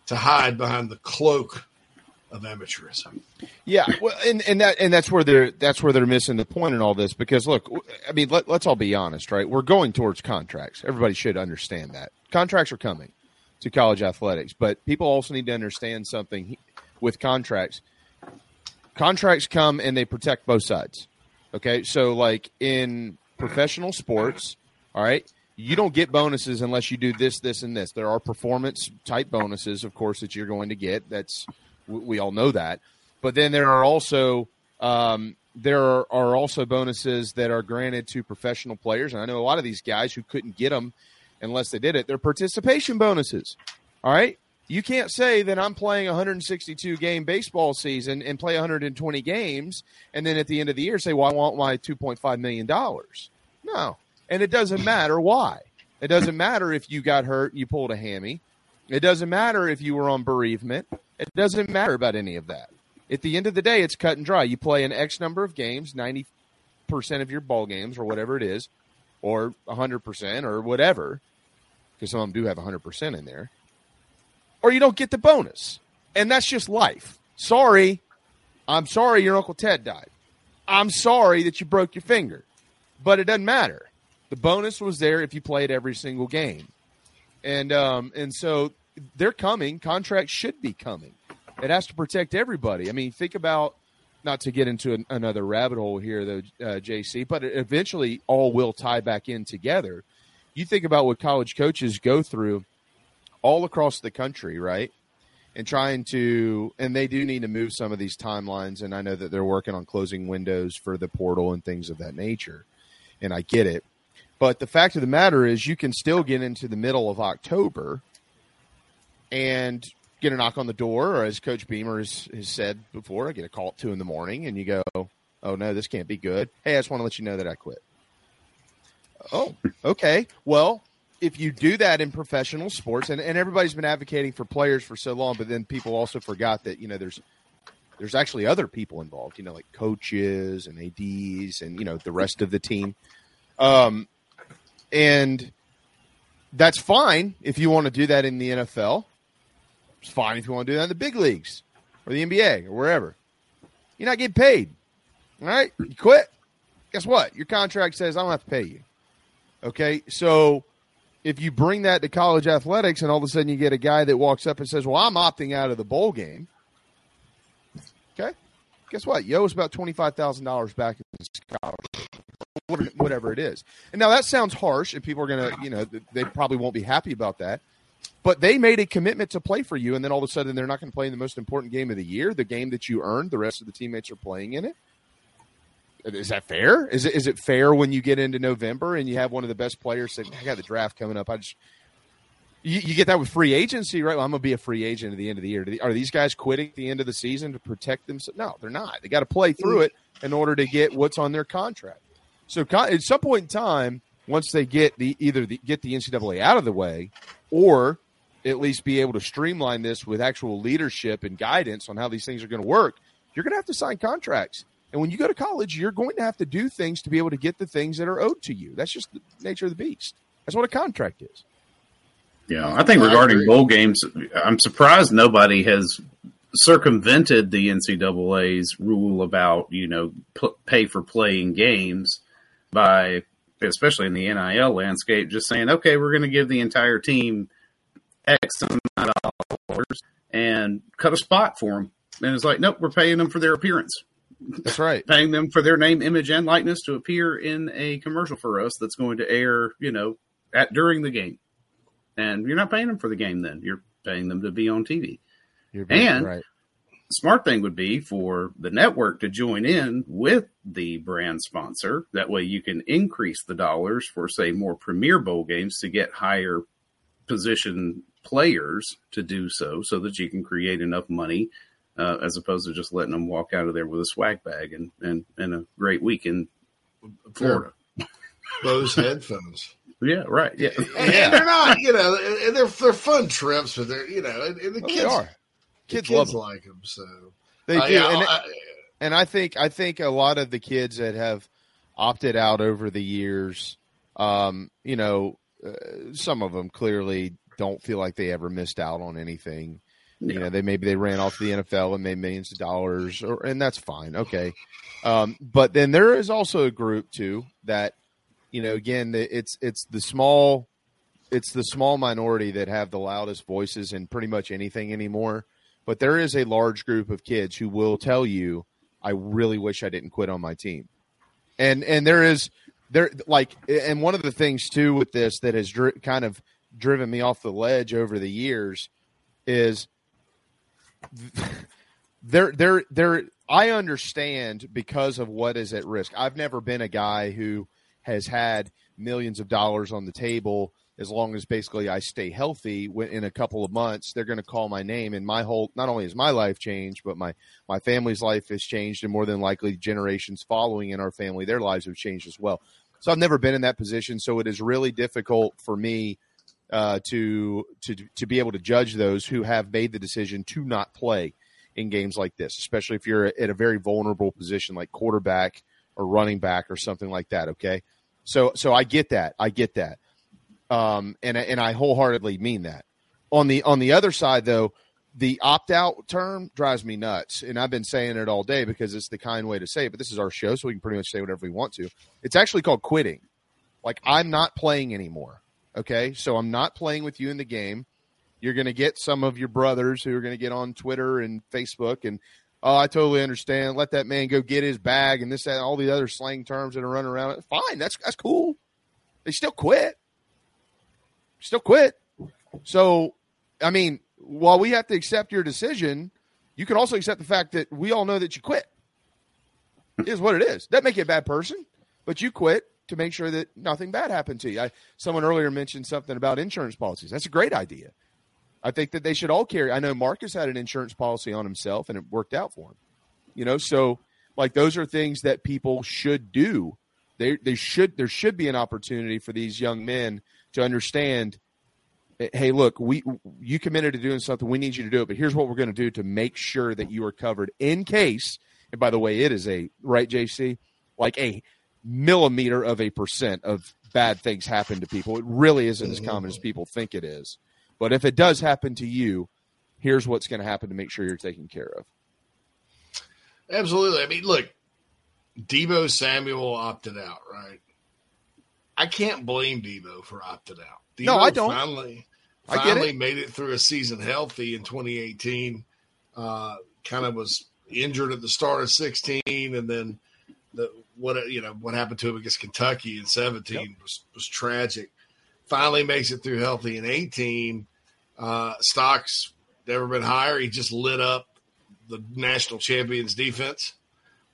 to hide behind the cloak of amateurism. Yeah, well, and, and that and that's where they're that's where they're missing the point in all this because look, I mean, let, let's all be honest, right? We're going towards contracts. Everybody should understand that contracts are coming to college athletics, but people also need to understand something with contracts. Contracts come and they protect both sides. Okay, so like in professional sports, all right, you don't get bonuses unless you do this, this, and this. There are performance type bonuses, of course, that you're going to get. That's we all know that. But then there are also um, there are, are also bonuses that are granted to professional players, and I know a lot of these guys who couldn't get them unless they did it. They're participation bonuses. All right, you can't say that I'm playing a 162 game baseball season and play 120 games, and then at the end of the year say, "Well, I want my 2.5 million dollars." No, and it doesn't matter why. It doesn't matter if you got hurt you pulled a hammy. It doesn't matter if you were on bereavement. It doesn't matter about any of that. At the end of the day, it's cut and dry. You play an X number of games, 90% of your ball games or whatever it is, or 100% or whatever, because some of them do have 100% in there, or you don't get the bonus. And that's just life. Sorry. I'm sorry your Uncle Ted died. I'm sorry that you broke your finger, but it doesn't matter. The bonus was there if you played every single game. And um, and so they're coming. Contracts should be coming. It has to protect everybody. I mean, think about not to get into an, another rabbit hole here, though, uh, JC, but eventually all will tie back in together. You think about what college coaches go through all across the country, right? And trying to, and they do need to move some of these timelines. And I know that they're working on closing windows for the portal and things of that nature. And I get it. But the fact of the matter is, you can still get into the middle of October and get a knock on the door, or as Coach Beamer has, has said before, I get a call at two in the morning, and you go, Oh no, this can't be good. Hey, I just want to let you know that I quit. Oh, okay. Well, if you do that in professional sports, and, and everybody's been advocating for players for so long, but then people also forgot that you know there's there's actually other people involved. You know, like coaches and ads, and you know the rest of the team. Um, and that's fine if you want to do that in the NFL. It's fine if you want to do that in the big leagues or the NBA or wherever. You're not getting paid. All right? You quit. Guess what? Your contract says I don't have to pay you. Okay? So if you bring that to college athletics and all of a sudden you get a guy that walks up and says, Well, I'm opting out of the bowl game. Okay? Guess what? Yo is about $25,000 back in scholarship, whatever it is. And now that sounds harsh, and people are going to, you know, they probably won't be happy about that. But they made a commitment to play for you, and then all of a sudden they're not going to play in the most important game of the year, the game that you earned. The rest of the teammates are playing in it. Is that fair? Is it is it fair when you get into November and you have one of the best players saying, "I got the draft coming up"? I just you, you get that with free agency, right? Well, I'm going to be a free agent at the end of the year. Are these guys quitting at the end of the season to protect themselves? No, they're not. They got to play through it in order to get what's on their contract. So at some point in time, once they get the either the, get the NCAA out of the way, or at least be able to streamline this with actual leadership and guidance on how these things are going to work, you're going to have to sign contracts. And when you go to college, you're going to have to do things to be able to get the things that are owed to you. That's just the nature of the beast. That's what a contract is. Yeah, I think regarding bowl games, I'm surprised nobody has circumvented the NCAA's rule about you know pay for playing games by, especially in the NIL landscape, just saying, okay, we're going to give the entire team X amount of dollars and cut a spot for them. And it's like, nope, we're paying them for their appearance. That's right. paying them for their name, image, and likeness to appear in a commercial for us that's going to air, you know, at during the game. And you're not paying them for the game then. You're paying them to be on TV. and right. smart thing would be for the network to join in with the brand sponsor. That way you can increase the dollars for, say, more premier bowl games to get higher position players to do so so that you can create enough money uh, as opposed to just letting them walk out of there with a swag bag and, and, and a great week in Florida. Those headphones. Yeah, right. Yeah, and, and, they're not, you know, and they're they're fun trips, but they're you know, and, and the oh, kids are. Kids, kids like them, so they uh, do. yeah, and, I, and I think I think a lot of the kids that have opted out over the years, um, you know, uh, some of them clearly don't feel like they ever missed out on anything. Yeah. You know, they maybe they ran off the NFL and made millions of dollars, or and that's fine, okay. Um, but then there is also a group too that, you know, again, it's it's the small, it's the small minority that have the loudest voices in pretty much anything anymore. But there is a large group of kids who will tell you, "I really wish I didn't quit on my team," and and there is there like, and one of the things too with this that has dri- kind of driven me off the ledge over the years is there there there I understand because of what is at risk. I've never been a guy who has had millions of dollars on the table as long as basically I stay healthy in a couple of months they're going to call my name and my whole not only has my life changed but my my family's life has changed and more than likely generations following in our family their lives have changed as well. So I've never been in that position so it is really difficult for me uh, to to to be able to judge those who have made the decision to not play in games like this, especially if you're at a very vulnerable position like quarterback or running back or something like that. Okay, so so I get that, I get that, um, and and I wholeheartedly mean that. On the on the other side, though, the opt out term drives me nuts, and I've been saying it all day because it's the kind way to say it. But this is our show, so we can pretty much say whatever we want to. It's actually called quitting. Like I'm not playing anymore. Okay, so I'm not playing with you in the game. You're going to get some of your brothers who are going to get on Twitter and Facebook and oh, I totally understand. Let that man go get his bag and this that, all the other slang terms that are running around. Fine, that's that's cool. They still quit. Still quit. So, I mean, while we have to accept your decision, you can also accept the fact that we all know that you quit. It is what it is. That make you a bad person, but you quit to make sure that nothing bad happened to you. I, someone earlier mentioned something about insurance policies. That's a great idea. I think that they should all carry. I know Marcus had an insurance policy on himself, and it worked out for him. You know, so Like those are things that people should do. They they should there should be an opportunity for these young men to understand eh, hey look we you committed to doing something we need you to do it but here's what we're going to do to make sure that you are covered in case and by the way it is a right jc like a millimeter of a percent of bad things happen to people it really isn't as common as people think it is but if it does happen to you here's what's going to happen to make sure you're taken care of Absolutely. I mean, look, Deebo Samuel opted out, right? I can't blame Deebo for opting out. Deebo No, I don't. Finally, finally it. made it through a season healthy in 2018. Uh, kind of was injured at the start of 16, and then the what you know what happened to him against Kentucky in 17 was was tragic. Finally makes it through healthy in 18. Uh, stocks never been higher. He just lit up the national champions defense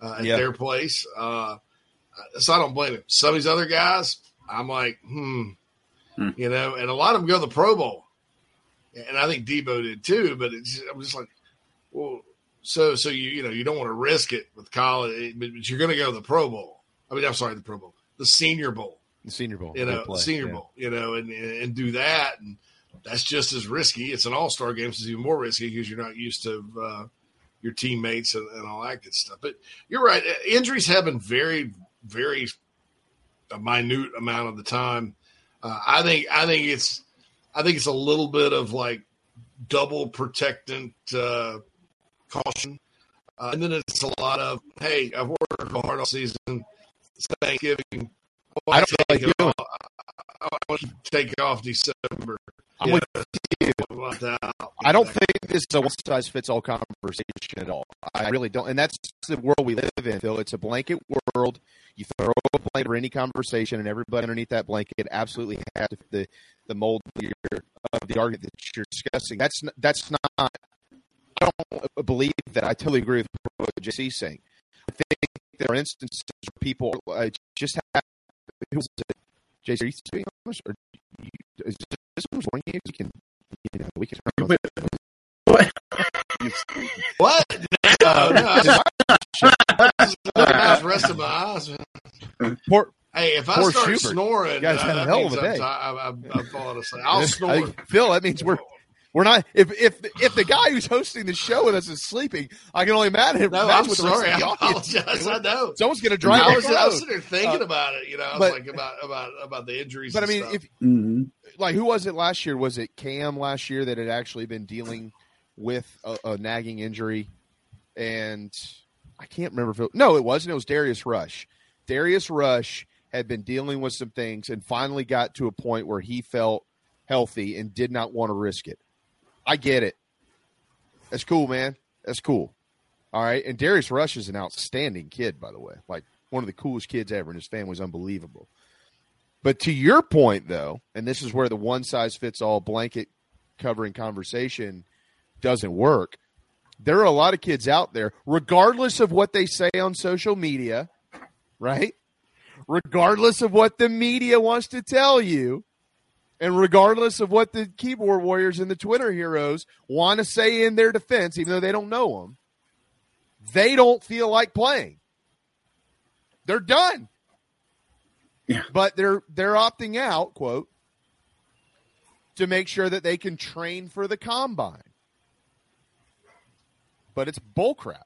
uh, at Yeah. their place. Uh, so I don't blame him. Some of these other guys, I'm like, hmm, you know, and a lot of them go to the Pro Bowl, and I think Deebo did too. But it's, I'm just like, well, so so you you know you don't want to risk it with college, but, you're going to go to the Pro Bowl. I mean, I'm sorry, the Pro Bowl, the Senior Bowl the senior bowl you know, play, Senior yeah. Bowl, you know, and and do that, and that's just as risky. It's an All Star game, so it's even more risky because you're not used to uh, your teammates and, and all that good stuff. But you're right, uh, injuries happen very, very a minute amount of the time. Uh, I think I think it's I think it's a little bit of like double protectant uh, caution, uh, and then it's a lot of hey, I've worked hard all season. It's Thanksgiving. I don't feel like take it. I I want to take off December. I'm with you. about that. I don't think this is a one size fits all conversation at all. I really don't, and that's the world we live in, Phil. It's a blanket world. You throw a blanket over any conversation, and everybody underneath that blanket absolutely has to fit the the mold of, your, of the argument that you're discussing. That's that's not. I don't believe that. I totally agree with what JC's saying. I think there are instances where people uh, just have. Who was it? JC, are you speaking on this, or you, is this was warning you? We can, you know, we can. What? No, no. I just, I was resting my eyes. Poor, Hey, if I Poor start Shurburtt. snorring, You guys uh, had a hell of means a I'm day. ti- I'm, I'm, I'm falling asleep. I'll snore. think- Phil, that means we're we're not. If if if the guy who's hosting the show with us is sleeping, I can only imagine. No, I'm what the rest sorry. of the I audience- apologize. I know. Someone's going to drive. I was, I was sitting there thinking Uh, about it. You know, I was but- like about about about the injuries. But I mean, stuff. if Mm-hmm. like who was it last year? Was it Cam last year that had actually been dealing with a, a nagging injury? And I can't remember if it, no, it wasn't. It was Darius Rush. Darius Rush had been dealing with some things and finally got to a point where he felt healthy and did not want to risk it. I get it. That's cool, man. That's cool. All right. And Darius Rush is an outstanding kid, by the way. Like one of the coolest kids ever, and his family's unbelievable. But to your point, though, and this is where the one size fits all blanket covering conversation doesn't work. There are a lot of kids out there, regardless of what they say on social media, right? Regardless of what the media wants to tell you, and regardless of what the keyboard warriors and the Twitter heroes want to say in their defense, even though they don't know them, they don't feel like playing. They're done. Yeah. But they're they're opting out, quote, to make sure that they can train for the combine. But it's bullcrap.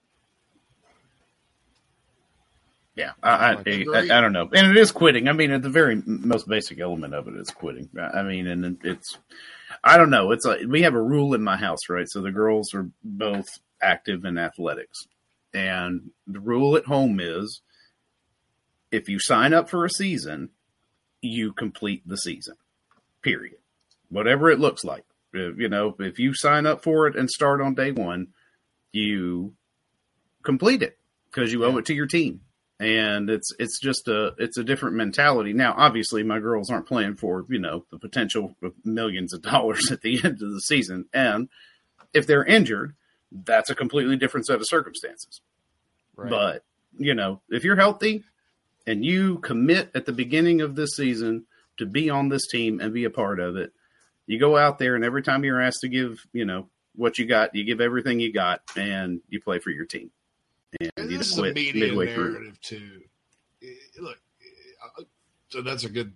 Yeah, I, I, I, I don't know, and it is quitting. I mean, at the very most basic element of it is quitting. I mean, and it's, I don't know. It's like we have a rule in my house, right? So the girls are both active in athletics, and the rule at home is, if you sign up for a season, you complete the season. Period. Whatever it looks like, you know, if you sign up for it and start on day one, you complete it because you owe it to your team and it's it's just a it's a different mentality. Now obviously my girls aren't playing for you know the potential of millions of dollars at the end of the season. And if they're injured that's a completely different set of circumstances. Right. but you know if you're healthy and you commit at the beginning of this season to be on this team and be a part of it you go out there and every time you're asked to give you know what you got you give everything you got and you play for your team and this is a media midway through. narrative too. Eh, Look, eh, so that's a good,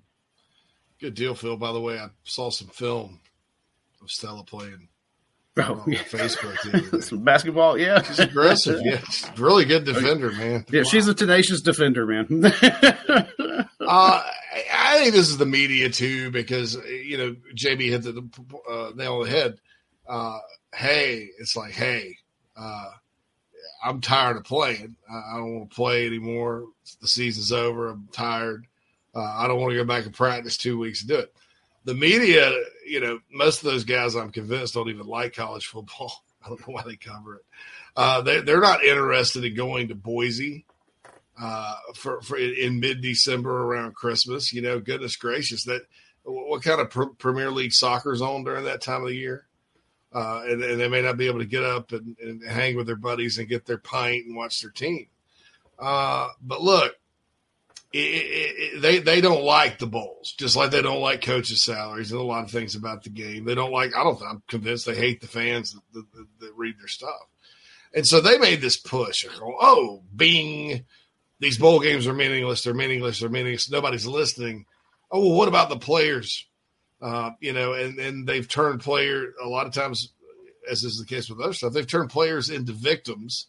good deal, Phil. By the way, I saw some film of Stella playing Oh, yeah. Facebook. The other day. Some basketball, yeah. She's aggressive. Yeah, she's really good defender, man. Yeah, she's a tenacious defender, man. Uh, I I think this is the media too, because you know JB hit the uh, nail on the head. Uh, hey, it's like, hey, uh, I'm tired of playing. I, don't want to play anymore. The season's over. I'm tired. Uh, I don't want to go back and practice two weeks to do it. The media, you know, most of those guys, I'm convinced, don't even like college football. I don't know why they cover it. Uh, they, they're not interested in going to Boise uh, for, for in mid December around Christmas. You know, goodness gracious, that what kind of pr- Premier League soccer's on during that time of the year? Uh, and, and they may not be able to get up and, and hang with their buddies and get their pint and watch their team. Uh, but look, it, it, it, they they don't like the bowls, just like they don't like coaches' salaries and a lot of things about the game. They don't like. I don't. I'm convinced they hate the fans that, that, that read their stuff, and so they made this push. They're oh, Bing, these bowl games are meaningless. They're meaningless. They're meaningless. Nobody's listening. Oh, well, what about the players? Uh, you know, and and they've turned player a lot of times, as is the case with other stuff. They've turned players into victims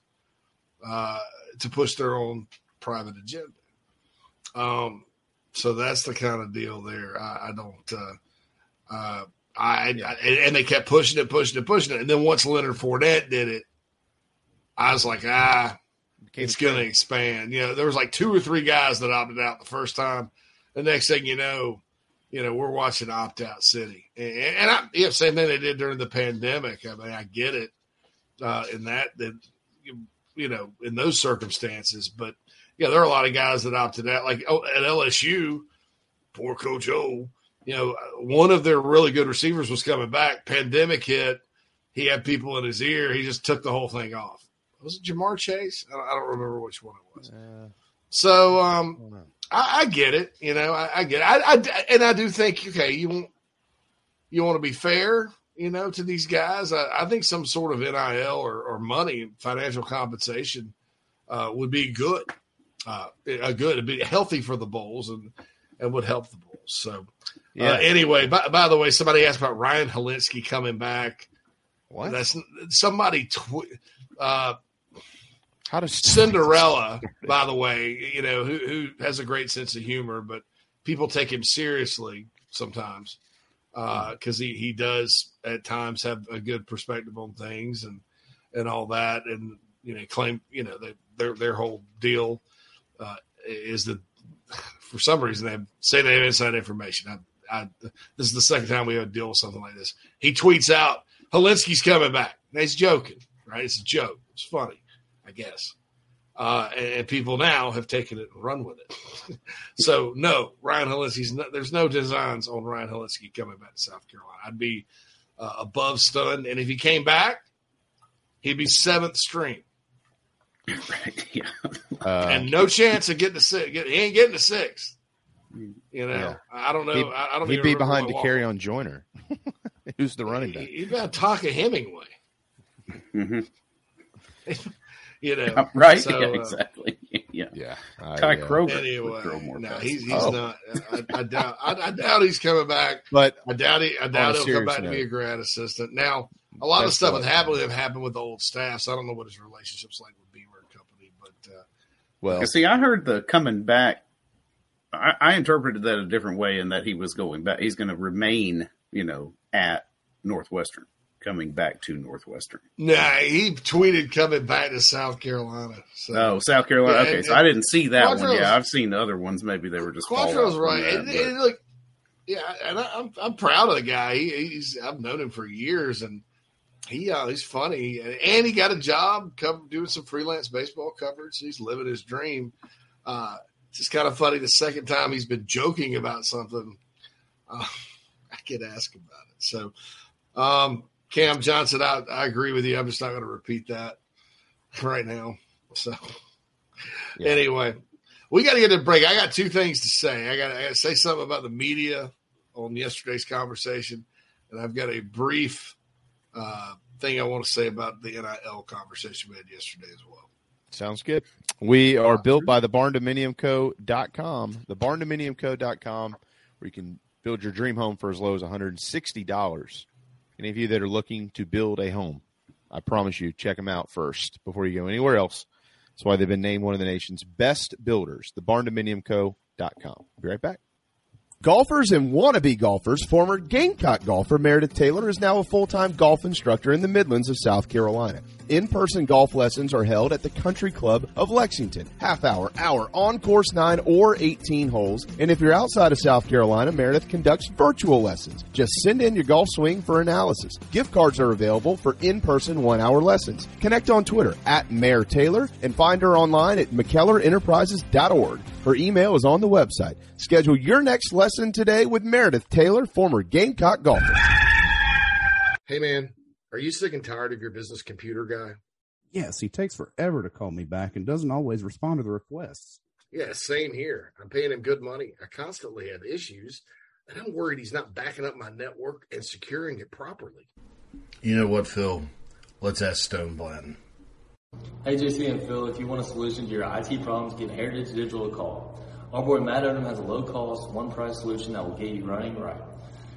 uh, to push their own private agenda. Um, so that's the kind of deal there. I, I don't. Uh, uh, I, I and they kept pushing it, pushing it, pushing it, and then once Leonard Fournette did it, I was like, ah, it's going to expand. You know, there was like two or three guys that opted out the first time. The next thing you know, you know, we're watching opt out city, and, and I, yeah, same thing they did during the pandemic. I mean, I get it uh, in that that you, know in those circumstances, but yeah, there are a lot of guys that opted out. Like oh, at LSU, poor Coach O. You know, one of their really good receivers was coming back. Pandemic hit. He had people in his ear. He just took the whole thing off. Was it Ja'Marr Chase? I don't, I don't remember which one it was. So um, I, I get it. You know, I, I get it. I, I, and I do think okay, you want you want to be fair. You know, to these guys, I, I think some sort of NIL or, or money, financial compensation, uh, would be good. Uh, a good, it'd be healthy for the Bulls and and would help the Bulls. So, Yeah. uh, anyway, by, by the way, somebody asked about Ryan Hilinski coming back. What? That's somebody. Tw- uh, How does Cinderella, by the way, you know, who, who has a great sense of humor, but people take him seriously sometimes because he, he does at times have a good perspective on things and and all that, and you know, claim you know they, their their whole deal uh, is that for some reason they say they have inside information. I, I, this is the second time we have to deal with something like this. He tweets out, "Hilinski's coming back." Now, he's joking, right? It's a joke. It's funny, I guess. Uh, and, and people now have taken it and run with it. so no, Ryan Hilinski's no, there's no designs on Ryan Holinsky coming back to South Carolina. I'd be uh, above stunned, and if he came back, he'd be seventh string. right. Yeah. Uh, and no chance of getting to six. Get, he ain't getting to six. You know, Yeah. I don't know. he'd, I, I don't. he'd be behind to carry on Joyner, who's the running back. He, he got Tonka Hemingway. Mhm. You know, Right. So, yeah, uh, exactly. Yeah. Yeah, I, Ty uh, Kroger Anyway, would throw more no, passes. he's, he's Oh. not. I, I doubt. I, I doubt he's coming back. But I doubt he. I doubt he'll come serious back to be a grad assistant. Now, a lot of stuff what- that happened with happened with the old staff. So I don't know what his relationship's like with Beamer and company. But uh, well, See, I heard the coming back. I, I interpreted that a different way, in that he was going back. He's going to remain, you know, at Northwestern, coming back to Northwestern. nah, he tweeted coming back to South Carolina. So. Oh, South Carolina. Yeah, okay, and- so I didn't see that one. Yeah, I've seen the other ones. Maybe they were just Quattro's right. that, and, and look, yeah, and I, I'm I'm proud of the guy. He, he's I've known him for years, and he uh, he's funny, and he got a job cover, doing some freelance baseball coverage. He's living his dream. Uh, it's just kind of funny. The second time he's been joking about something, uh, I get asked about it. So, um, Cam Johnson, I, I agree with you. I'm just not going to repeat that right now. So, anyway, we got to get to break. I got two things to say. I got to say something about the media on yesterday's conversation, and I've got a brief uh, thing I want to say about the NIL conversation we had yesterday as well. Sounds good. We are built by the barndominiumco.com, the barndominiumco.com, where you can build your dream home for as low as $160. Any of you that are looking to build a home, I promise you, check them out first before you go anywhere else. That's why they've been named one of the nation's best builders, the barndominiumco.com. Be right back. Golfers and wannabe golfers, former Gamecock golfer Meredith Taylor is now a full time golf instructor in the Midlands of South Carolina. In person golf lessons are held at the Country Club of Lexington. Half hour, hour, on course 9 or 18 holes. And if you're outside of South Carolina, Meredith conducts virtual lessons. Just send in your golf swing for analysis. Gift cards are available for in person one hour lessons. Connect on Twitter at Mayor Taylor and find her online at McKellarEnterprises.org. Her email is on the website. Schedule your next lesson today with Meredith Taylor, former Gamecock golfer. Hey, man, are you sick and tired of your business computer guy? Yes, he takes forever to call me back and doesn't always respond to the requests. Yeah, same here. I'm paying him good money. I constantly have issues, and I'm worried he's not backing up my network and securing it properly. You know what, Phil? Let's ask Stone Blanton. Hey, JC and Phil, if you want a solution to your IT problems, give Heritage Digital a call. Our boy Matt Odom has a low cost, one price solution that will get you running right.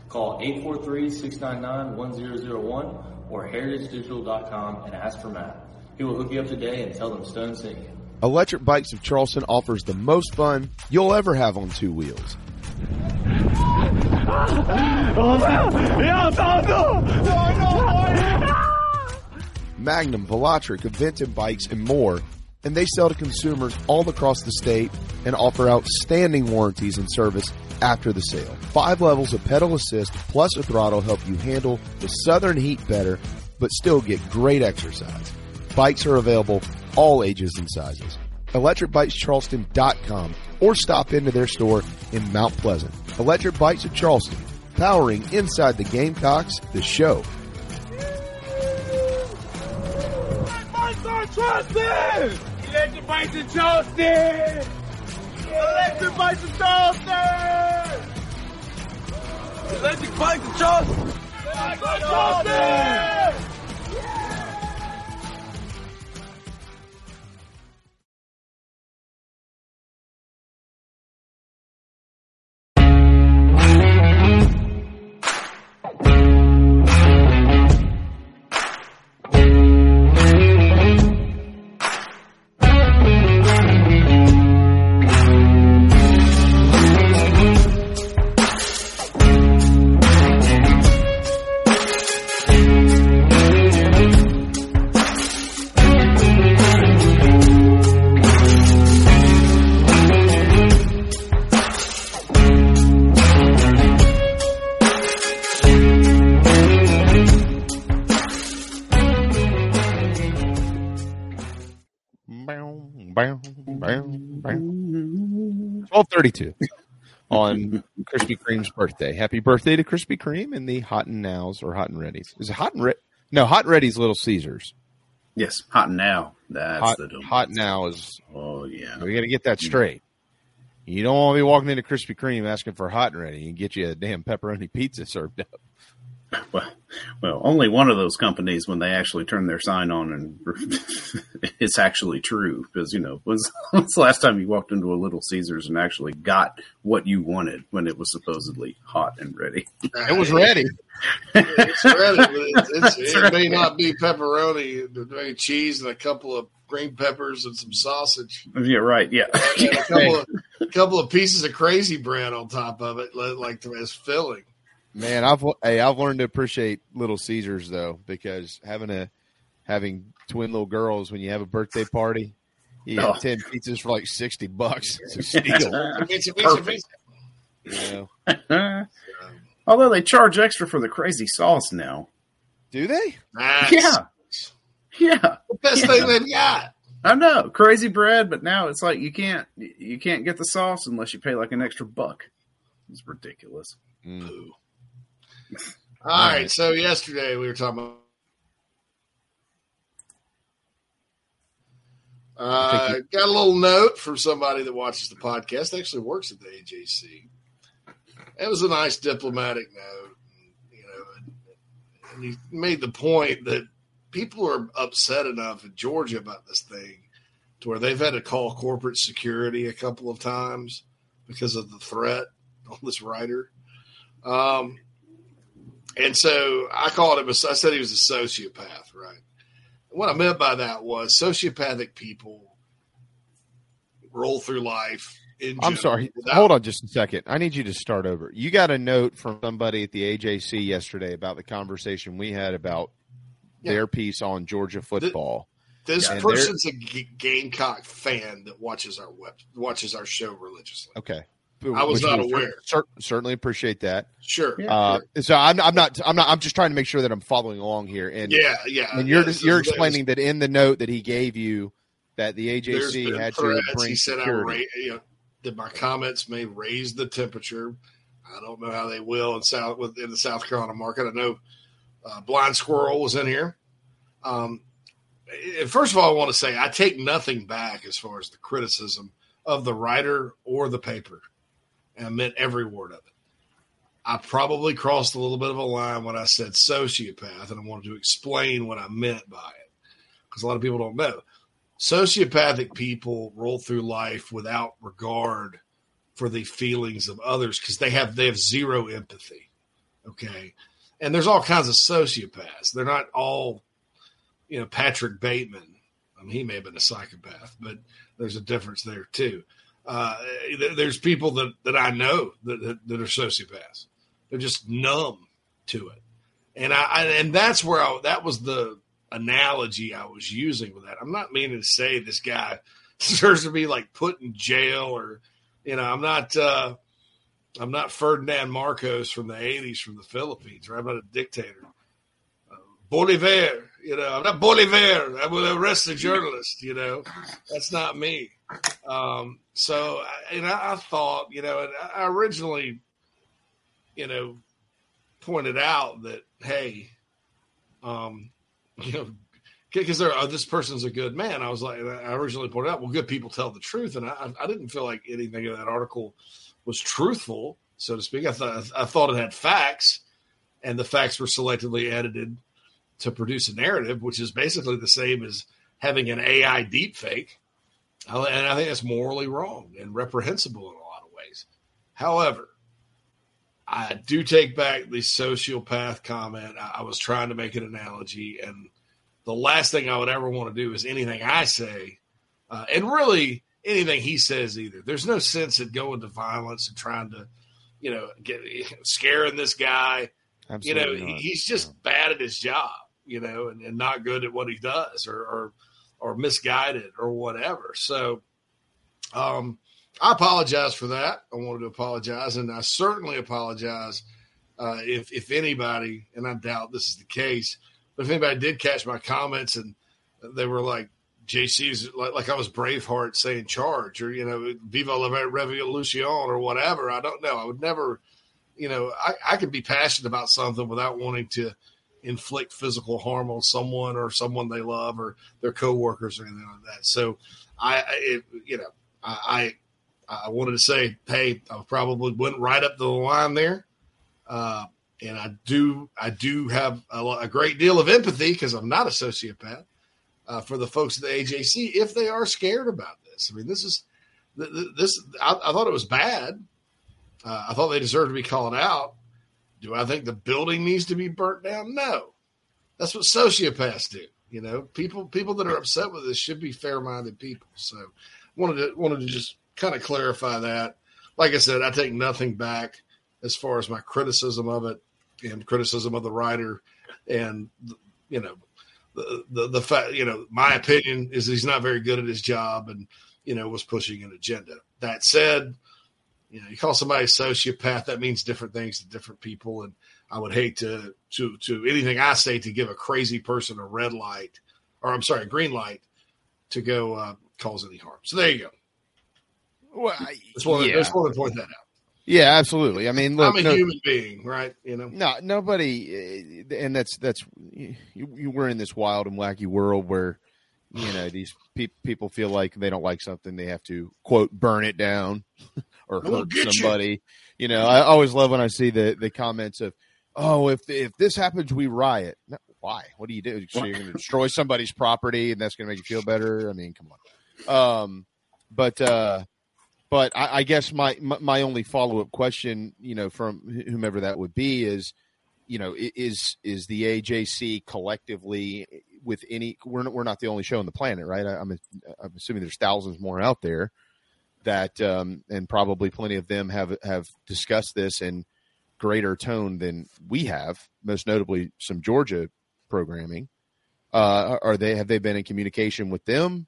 Call 843-699-1001 or heritagedigital.com and ask for Matt. He will hook you up today and tell them Stone sent you. Electric Bikes of Charleston offers the most fun you'll ever have on two wheels. Magnum, Velotric, Aventon bikes, and more. And they sell to consumers all across the state and offer outstanding warranties and service after the sale. Five levels of pedal assist plus a throttle help you handle the southern heat better, but still get great exercise. Bikes are available all ages and sizes. ElectricBikesCharleston.com or stop into their store in Mount Pleasant. Electric Bikes of Charleston, powering inside the Gamecocks, the show. Bikes are Charleston! Electric Bikes in Charleston! Electric Bikes in Charleston! Electric Bikes in Charleston! Electric Bikes Charleston! Twelve thirty-two on Krispy Kreme's birthday. Happy birthday to Krispy Kreme and the Hot and Nows or Hot and Ready's. Is it Hot and Re- No, Hot and Ready's Little Caesars. Yes, hot and now. That's Hot, the hot now is. Oh yeah, we got to get that mm. straight. You don't want to be walking into Krispy Kreme asking for hot and ready and get you a damn pepperoni pizza served up. Well, well, only one of those companies when they actually turn their sign on and it's actually true. Because you know, when's, when's the last time you walked into a Little Caesars and actually got what you wanted when it was supposedly hot and ready? It was ready. It's ready, but it's, it's, it right. may not be pepperoni, maybe cheese and a couple of green peppers and some sausage. Yeah, right. Yeah, And a couple of a couple of pieces of crazy bread on top of it, li- like as filling. Man, I've hey, I've learned to appreciate Little Caesars though because having a having twin little girls when you have a birthday party, you get Oh. ten pizzas for like sixty bucks. It's a steal. Pizza, pizza, Perfect. pizza. you know. Although they charge extra for the crazy sauce now. Do they? Nice. Yeah, yeah. The best Yeah. thing they've got. I know, crazy bread, but now it's like you can't you can't get the sauce unless you pay like an extra buck. It's ridiculous. Mm. All right. So yesterday we were talking about. Uh, got a little note from somebody that watches the podcast. Actually works at the AJC. It was a nice diplomatic note, you know, and, and he made the point that people are upset enough in Georgia about this thing to where they've had to call corporate security a couple of times because of the threat on this writer. Um, and so I called him. A, I said he was a sociopath, right? what I meant by that was sociopathic people roll through life. In I'm sorry. without- Hold on just a second. I need you to start over. You got a note from somebody at the AJC yesterday about the conversation we had about their piece on Georgia football. This And they're- person's a G- Gamecock fan that watches our web watches our show religiously. Okay. I was not aware. cer- certainly appreciate that. Sure. Uh, so I'm, I'm not. I'm not. I'm just trying to make sure that I'm following along here. And Yeah, yeah, And you're yeah, this you're explaining that in the note that he gave you that the There's AJC been had to bring He said I security. ra- you know, that my comments may raise the temperature. I don't know how they will in South within the South Carolina market. I know uh, Blind Squirrel was in here. Um, first of all, I want to say I take nothing back as far as the criticism of the writer or the paper, and I meant every word of it. I probably crossed a little bit of a line when I said sociopath, and I wanted to explain what I meant by it because a lot of people don't know. Sociopathic people roll through life without regard for the feelings of others because they have they have zero empathy. Okay, and there's all kinds of sociopaths. They're not all, you know, Patrick Bateman. I mean, he may have been a psychopath, but there's a difference there too. Uh, there- there's people that, that I know that, that, that are sociopaths. They're just numb to it, and I, I and that's where I, that was the analogy I was using with that. I'm not meaning to say this guy deserves to be like put in jail or, you know, I'm not. uh I'm not Ferdinand Marcos from the '80s from the Philippines, or I'm not a dictator. Uh, Bolivar, you know, I'm not Bolivar. I will arrest a journalist. You know, that's not me. Um, so, and I, I thought, you know, and I originally, you know, pointed out that hey, um, you know, because are, this person's a good man. I was like, I originally pointed out, well, good people tell the truth, and I, I didn't feel like anything in that article was truthful, so to speak. I thought I thought it had facts, and the facts were selectively edited to produce a narrative, which is basically the same as having an AI deepfake. And I think that's morally wrong and reprehensible in a lot of ways. However, I do take back the sociopath comment. I, was trying to make an analogy, and the last thing I would ever want to do is anything I say, uh, and really anything he says either. There's no sense in going to violence and trying to, you know, get scaring this guy. you know, not. he's just bad at his job, you know, and, and not good at what he does, or or, or misguided or whatever. So, um, I apologize for that. I wanted to apologize, and I certainly apologize uh, if if anybody, and I doubt this is the case, but if anybody did catch my comments and they were like JC's like, like I was Braveheart saying charge or you know Viva la Revolution or whatever. I don't know. I would never, you know, I, I could be passionate about something without wanting to inflict physical harm on someone or someone they love or their coworkers or anything like that. So I, it, you know, I, I, wanted to say, hey, I probably went right up the line there. Uh, and I do, I do have a, a great deal of empathy because I'm not a sociopath uh, for the folks at the AJC if they are scared about this. I mean, this is th- th- this. I, I thought it was bad. Uh, I thought they deserved to be called out. Do I think the building needs to be burnt down? No. That's what sociopaths do. You know, people people that are upset with this should be fair minded people. So wanted to wanted to just kind of clarify that. Like I said, I take nothing back as far as my criticism of it and criticism of the writer and you know the the, the fact you know my opinion is he's not very good at his job and you know was pushing an agenda. That said, you know you call somebody a sociopath that means different things to different people and I would hate to to to anything I say to give a crazy person a red light or I'm sorry a green light to go uh, cause any harm. So there you go. Well, I, Just wanted, yeah. just wanted to point that out. Yeah, absolutely. I mean, look, I'm a no- human being, right? You know. No, nobody, uh, and that's that's you, you we're in this wild and wacky world where you know these pe- people feel like they don't like something, they have to quote burn it down or hurt get you. somebody. You know, I always love when I see the the comments of, "Oh, if if this happens, we riot." No, why? What do you do? So you're going to destroy somebody's property, and that's going to make you feel better? I mean, come on. Um, but uh, but I, I guess my my, my only follow up question, you know, from whomever that would be is, you know, is is the AJC collectively with any? We're not, we're not the only show on the planet, right? I, I'm I'm assuming there's thousands more out there that, um, and probably plenty of them have have discussed this in greater tone than we have. Most notably, some Georgia programming. Uh, are they have they been in communication with them?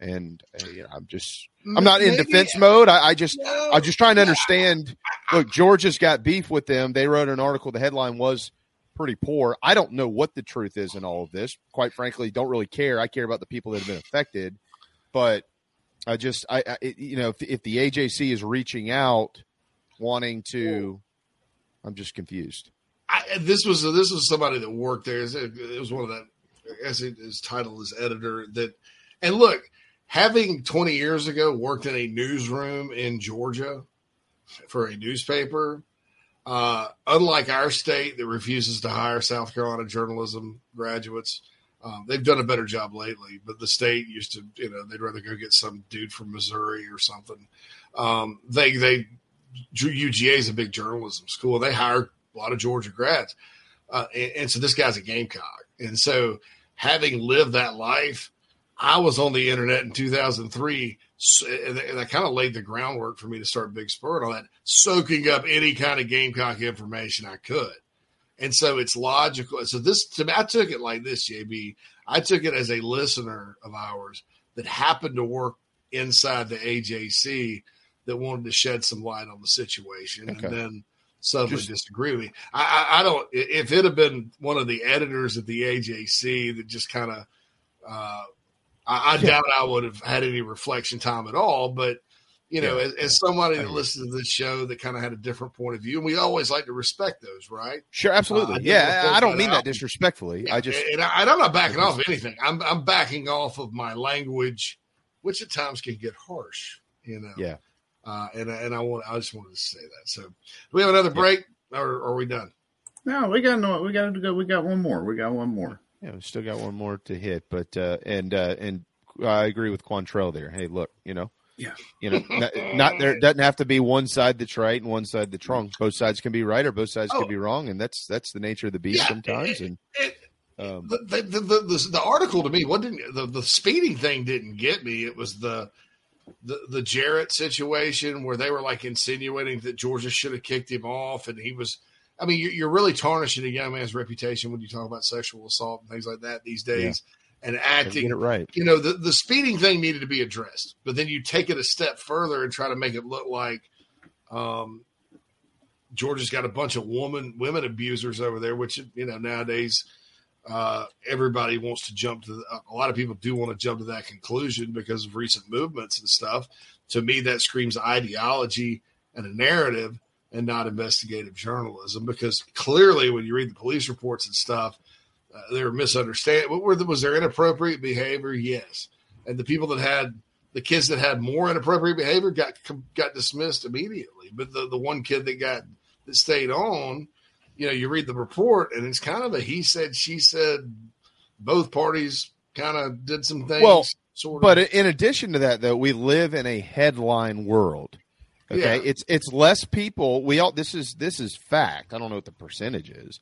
And uh, you know, I'm just I'm not in defense mode. I, I just I'm just trying to understand. Look, Georgia's got beef with them. They wrote an article. The headline was pretty poor. I don't know what the truth is in all of this. Quite frankly, don't really care. I care about the people that have been affected. But I just I, I you know if, if the AJC is reaching out, wanting to, I'm just confused. I, this was this was somebody that worked there. It was one of that. It- his title is editor. That and look, having twenty years ago worked in a newsroom in Georgia for a newspaper, uh, unlike our state that refuses to hire South Carolina journalism graduates. Um, they've done a better job lately, but the state used to, you know, they'd rather go get some dude from Missouri or something. Um, they, they, UGA is a big journalism school. They hire a lot of Georgia grads. Uh, and, and so this guy's a Gamecock. And so having lived that life, I was on the internet in 2003, and that kind of laid the groundwork for me to start Big Spur on that, soaking up any kind of Gamecock information I could. And so it's logical. So this, to me, I took it like this, JB. I took it as a listener of ours that happened to work inside the AJC that wanted to shed some light on the situation, Okay. and then suddenly Just- disagree with me. I, I, I don't. If it had been one of the editors at the AJC that just kind of, uh, I, I doubt I would have had any reflection time at all. But you know, Yeah, as, as somebody I that agree. listens to this show that kind of had a different point of view, and we always like to respect those, right? Sure, absolutely. Uh, I yeah, I don't thought mean that that disrespectfully. I just and, I, and I'm not backing off anything. I'm I'm backing off of my language, which at times can get harsh. You know. yeah. Uh, and and I want I just wanted to say that. So, do we have another break, or, or are we done? No, we got no. We got to go. We got one more. We got one more. Yeah, we still got one more to hit, but uh, and uh, and I agree with Quantrell there. Hey, look, you know, Yeah. you know, not, not there doesn't have to be one side that's right and one side that's wrong. Both sides can be right or both sides Oh. can be wrong, and that's that's the nature of the beast Yeah, sometimes. And um, The the, the, the, the, the article to me, what didn't the, the speeding thing didn't get me. It was the the the Jarrett situation where they were like insinuating that Georgia should have kicked him off, and he was. I mean, you're, you're really tarnishing a young man's reputation when you talk about sexual assault and things like that these days, and acting. right. You know, the the speeding thing needed to be addressed, but then you take it a step further and try to make it look like. Um, Georgia's got a bunch of woman women abusers over there, which you know nowadays uh, everybody wants to jump to. The, a lot of people do want to jump to that conclusion because of recent movements and stuff. To me, that screams ideology and a narrative, and not investigative journalism. Because clearly, when you read the police reports and stuff, uh, they were misunderstanding. What were the, was there inappropriate behavior? Yes, and the people that had the kids that had more inappropriate behavior got got dismissed immediately. But the the one kid that got that stayed on, you know, you read the report and it's kind of a he said she said. Both parties kind of did some things. well, sort of. but in addition to that, though, we live in a headline world. Okay, Yeah. it's it's less people. We all this is this is fact. I don't know what the percentage is,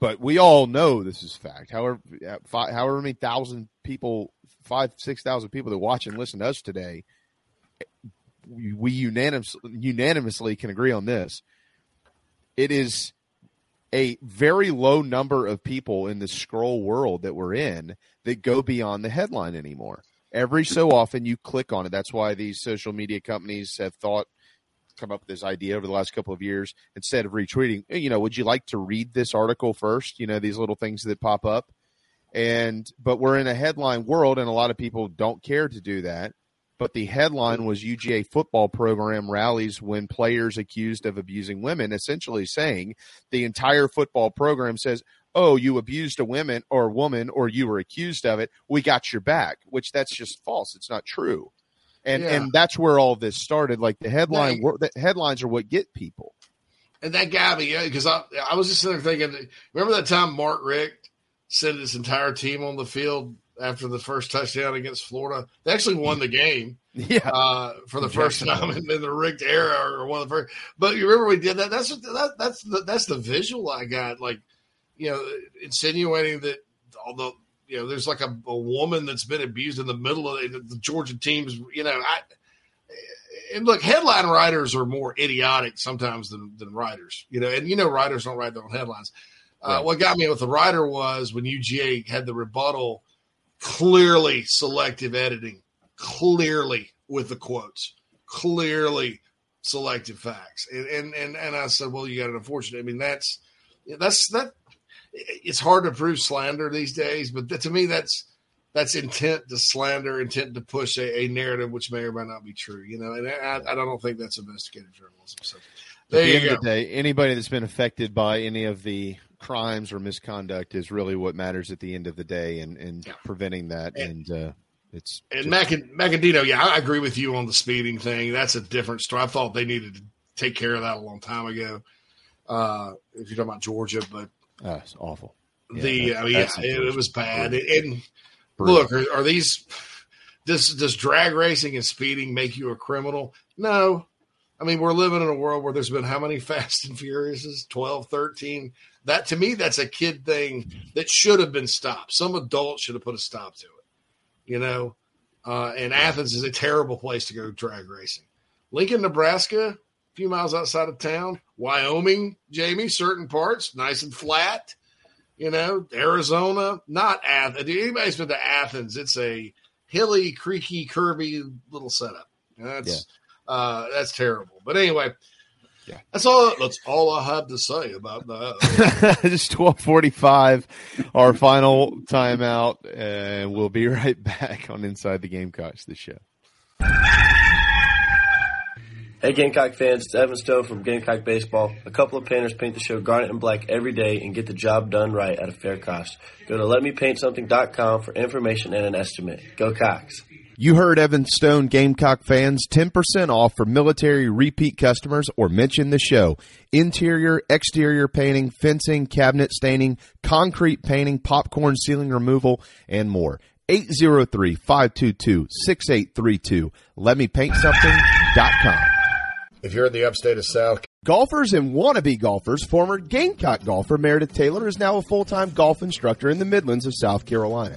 but we all know this is fact. However, five, however many thousand people, five six thousand people that watch and listen to us today, we, we unanimous, unanimously can agree on this. It is a very low number of people in the scroll world that we're in that go beyond the headline anymore. Every so often you click on it. That's why these social media companies have thought come up with this idea over the last couple of years instead of retweeting, you know, would you like to read this article first? You know, these little things that pop up. And but we're in a headline world and a lot of people don't care to do that. But the headline was UGA football program rallies when players accused of abusing women, essentially saying the entire football program says, "Oh, you abused a woman or woman, or you were accused of it. We got your back," which that's just false. It's not true, and Yeah. and that's where all this started. Like the headline, the headlines are what get people. And that yeah, because I I was just sitting there thinking, remember that time Mark Richt sent his entire team on the field after the first touchdown against Florida. They actually won the game. Yeah. Uh, for the first time in, in the Richt era or one of the first. But you remember we did that. That's what, that, that's the that's the visual I got. Like, you know, insinuating that although you know there's like a, a woman that's been abused in the middle of the, the Georgia teams. You know, I and look, headline writers are more idiotic sometimes than than writers. You know, and you know writers don't write their own headlines. Uh, what got me with the writer was when UGA had the rebuttal, clearly selective editing, clearly with the quotes, clearly selective facts, and and and, and I said, well, you got an unfortunate. I mean, that's that's that. It's hard to prove slander these days, but that, to me, that's that's intent to slander, intent to push a, a, narrative which may or may not be true. You know, and I, I don't think that's investigative journalism. So there At the end go. of the day, anybody that's been affected by any of the crimes or misconduct is really what matters at the end of the day, and and yeah. preventing that. And, it's. and uh, it's and just, Macadino, yeah, I agree with you on the speeding thing. That's a different story. I thought they needed to take care of that a long time ago. Uh, if you're talking about Georgia, but it's awful. The yeah, I mean, yeah, it, was bad. And look, are, are these does does drag racing and speeding make you a criminal? No. I mean, we're living in a world where there's been how many Fast and Furiouses? 12, 13. That to me, that's a kid thing that should have been stopped. Some adult should have put a stop to it. You know, uh, and Athens is a terrible place to go drag racing. Lincoln, Nebraska, few miles outside of town. Wyoming, Jamie, certain parts, nice and flat. You know, Arizona, not Athens. Anybody's been to Athens, it's a hilly, creaky, curvy little setup. That's yeah. uh, that's terrible. But anyway, yeah. That's all. That's all I have to say about that. Just twelve forty-five, our final timeout, and we'll be right back on Inside the Gamecocks, the show. Hey Gamecock fans, it's Evan Stone from Gamecock Baseball. A couple of painters paint the show garnet and black every day and get the job done right at a fair cost. Go to letmepaintsomething.com for information and an estimate. Go Cox. You heard Evan Stone, Gamecock fans, 10% off for military repeat customers or mention the show. Interior, exterior painting, fencing, cabinet staining, concrete painting, popcorn ceiling removal, and more. 803-522-6832. LetMePaintSomething.com. If you're in the upstate of South Golfers and wannabe golfers, former Gamecock golfer Meredith Taylor is now a full-time golf instructor in the Midlands of South Carolina.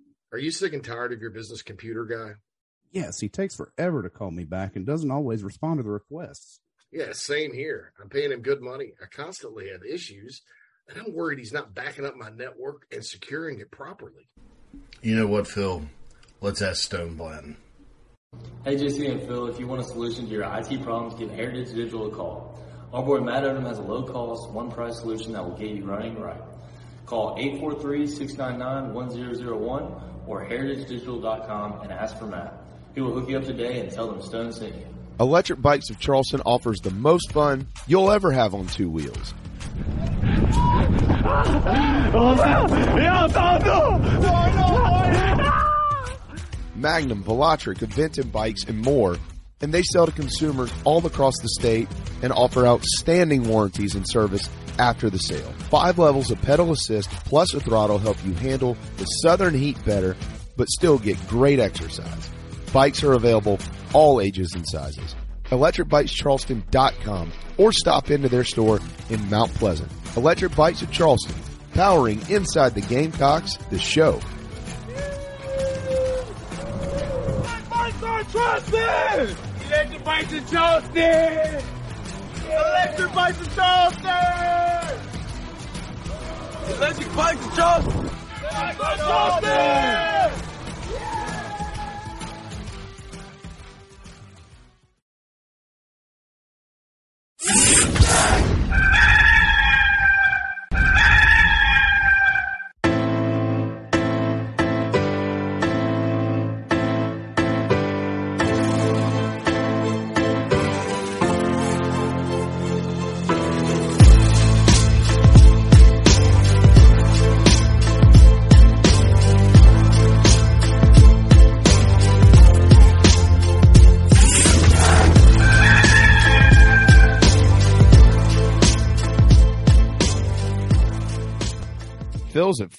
are you sick and tired of your business computer guy? Yes, he takes forever to call me back and doesn't always respond to the requests. Yeah, same here. I'm paying him good money. I constantly have issues, and I'm worried he's not backing up my network and securing it properly. You know what, Phil? Let's ask Stone Blanton. Hey, JC and Phil, if you want a solution to your IT problems, give Heritage Digital a call. Our boy Matt Odom has a low cost, one price solution that will get you running right. Call 843-699-1001 or heritagedigital.com and ask for Matt. He will hook you up today and tell them Stone sent you. Electric Bikes of Charleston offers the most fun you'll ever have on two wheels. Magnum, Velotric, Aventon bikes, and more and they sell to consumers all across the state and offer outstanding warranties and service after the sale. Five levels of pedal assist plus a throttle help you handle the southern heat better, but still get great exercise. Bikes are available all ages and sizes. ElectricBikesCharleston.com or stop into their store in Mount Pleasant. Electric Bikes of Charleston, powering inside the Gamecocks, the show. Electric Bikes in Charleston! Electric Bikes in Charleston! Electric Bikes in Charleston! Electric Bikes in Charleston! It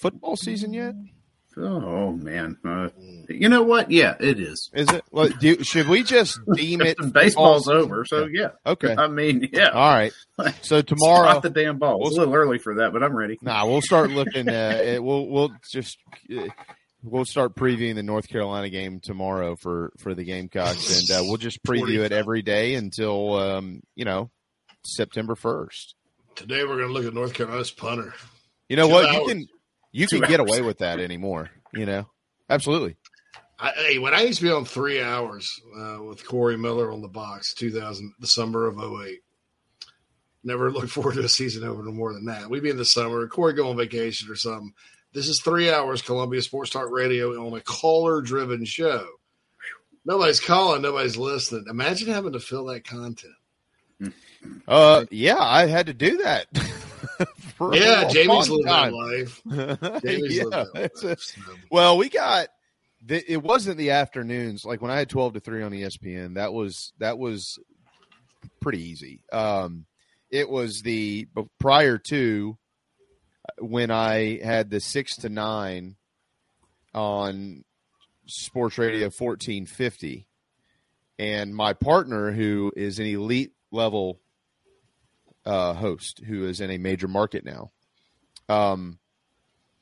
football season yet? Oh man, uh, you know what? Yeah, it is. Is it? Well, do, should we just deem it? Baseball's football over, so yeah. Okay. I mean, yeah. All right. So tomorrow, Stop the damn ball. It's a little early for that, but I'm ready. Nah, we'll start looking. Uh, at, we'll we'll just uh, we'll start previewing the North Carolina game tomorrow for for the Gamecocks, and uh, we'll just preview it every day until um, you know September first. Today we're going to look at North Carolina's punter. You know Two what? hours. You can you can get away with that anymore. You know, absolutely. I, hey, when I used to be on three hours uh, with Corey Miller on the box, 2000, the summer of 08, never looked forward to a season over no more than that. We'd be in the summer, Corey go on vacation or something. This is three hours, Columbia Sports Talk Radio on a caller driven show. Nobody's calling, nobody's listening. Imagine having to fill that content. Uh, yeah, I had to do that. Yeah, Jamie's lived that time. life. Jamie's Yeah, lived that life. a- well, we got the, it wasn't the afternoons like when I had twelve to three on ESPN. That was that was pretty easy. Um, it was the prior to uh, when I had the six to nine on Sports Radio fourteen fifty, and my partner who is an elite level uh, host who is in a major market now. Um,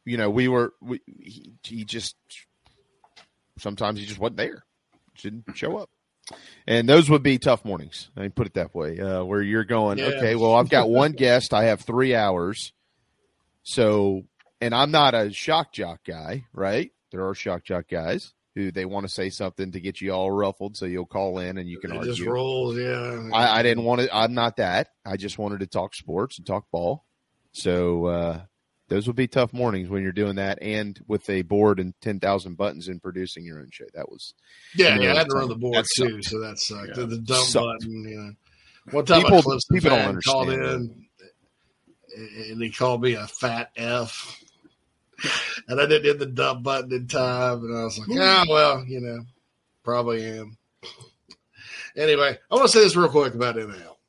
you know, we were we, he, he just sometimes he just wasn't there, didn't show up, and those would be tough mornings. I mean, put it that way, uh, where you're going, Yeah. okay, well, I've got one guest, I have three hours, so, and I'm not a shock jock guy, right? There are shock jock guys who they want to say something to get you all ruffled, so you'll call in and you can It argue. just rolls, yeah. I, I didn't want to. I'm not that. I just wanted to talk sports and talk ball. So uh, those would be tough mornings when you're doing that, and with a board and ten thousand buttons and producing your own show. That was Yeah, yeah, I had to run the board too, so that sucked. Yeah. The, the dump Sucked. button, you know. One time People- I people don't fan, called understand in, and he called me a fat F. And I didn't hit the dump button in time, and I was like, "Ah, well, you know, probably am." Anyway, I want to say this real quick about NIL.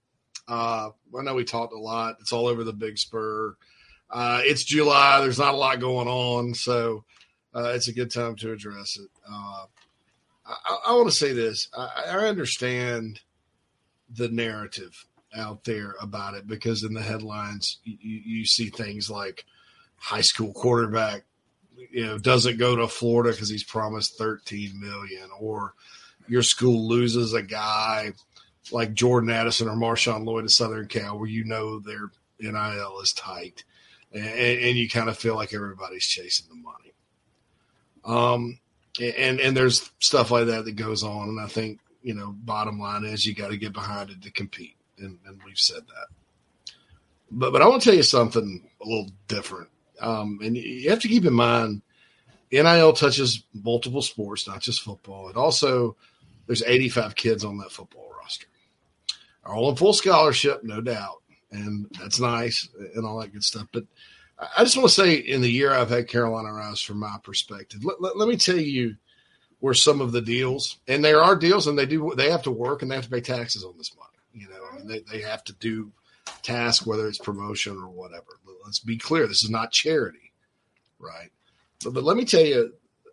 Uh, I know we talked a lot. It's all over the Big Spur. Uh, it's July. There's not a lot going on, so uh, it's a good time to address it. Uh, I, I want to say this. I, I understand the narrative out there about it because in the headlines you, you see things like high school quarterback, you know, doesn't go to Florida because he's promised 13 million, or your school loses a guy like Jordan Addison or Marshawn Lloyd of Southern Cal, where you know their NIL is tight, and, and you kind of feel like everybody's chasing the money. Um, and and there's stuff like that that goes on, and I think you know, bottom line is you got to get behind it to compete, and, and we've said that. But but I want to tell you something a little different, um, and you have to keep in mind, NIL touches multiple sports, not just football. It also there's 85 kids on that football roster, are all on full scholarship, no doubt, and that's nice and all that good stuff. But I- just want to say, in the year I've had Carolina Rise, from my perspective, let, let, let me tell you where some of the deals, and there are deals, and they do they have to work and they have to pay taxes on this money. You know, I mean, they they have to do tasks, whether it's promotion or whatever. Let's be clear, this is not charity, right? But, but let me tell you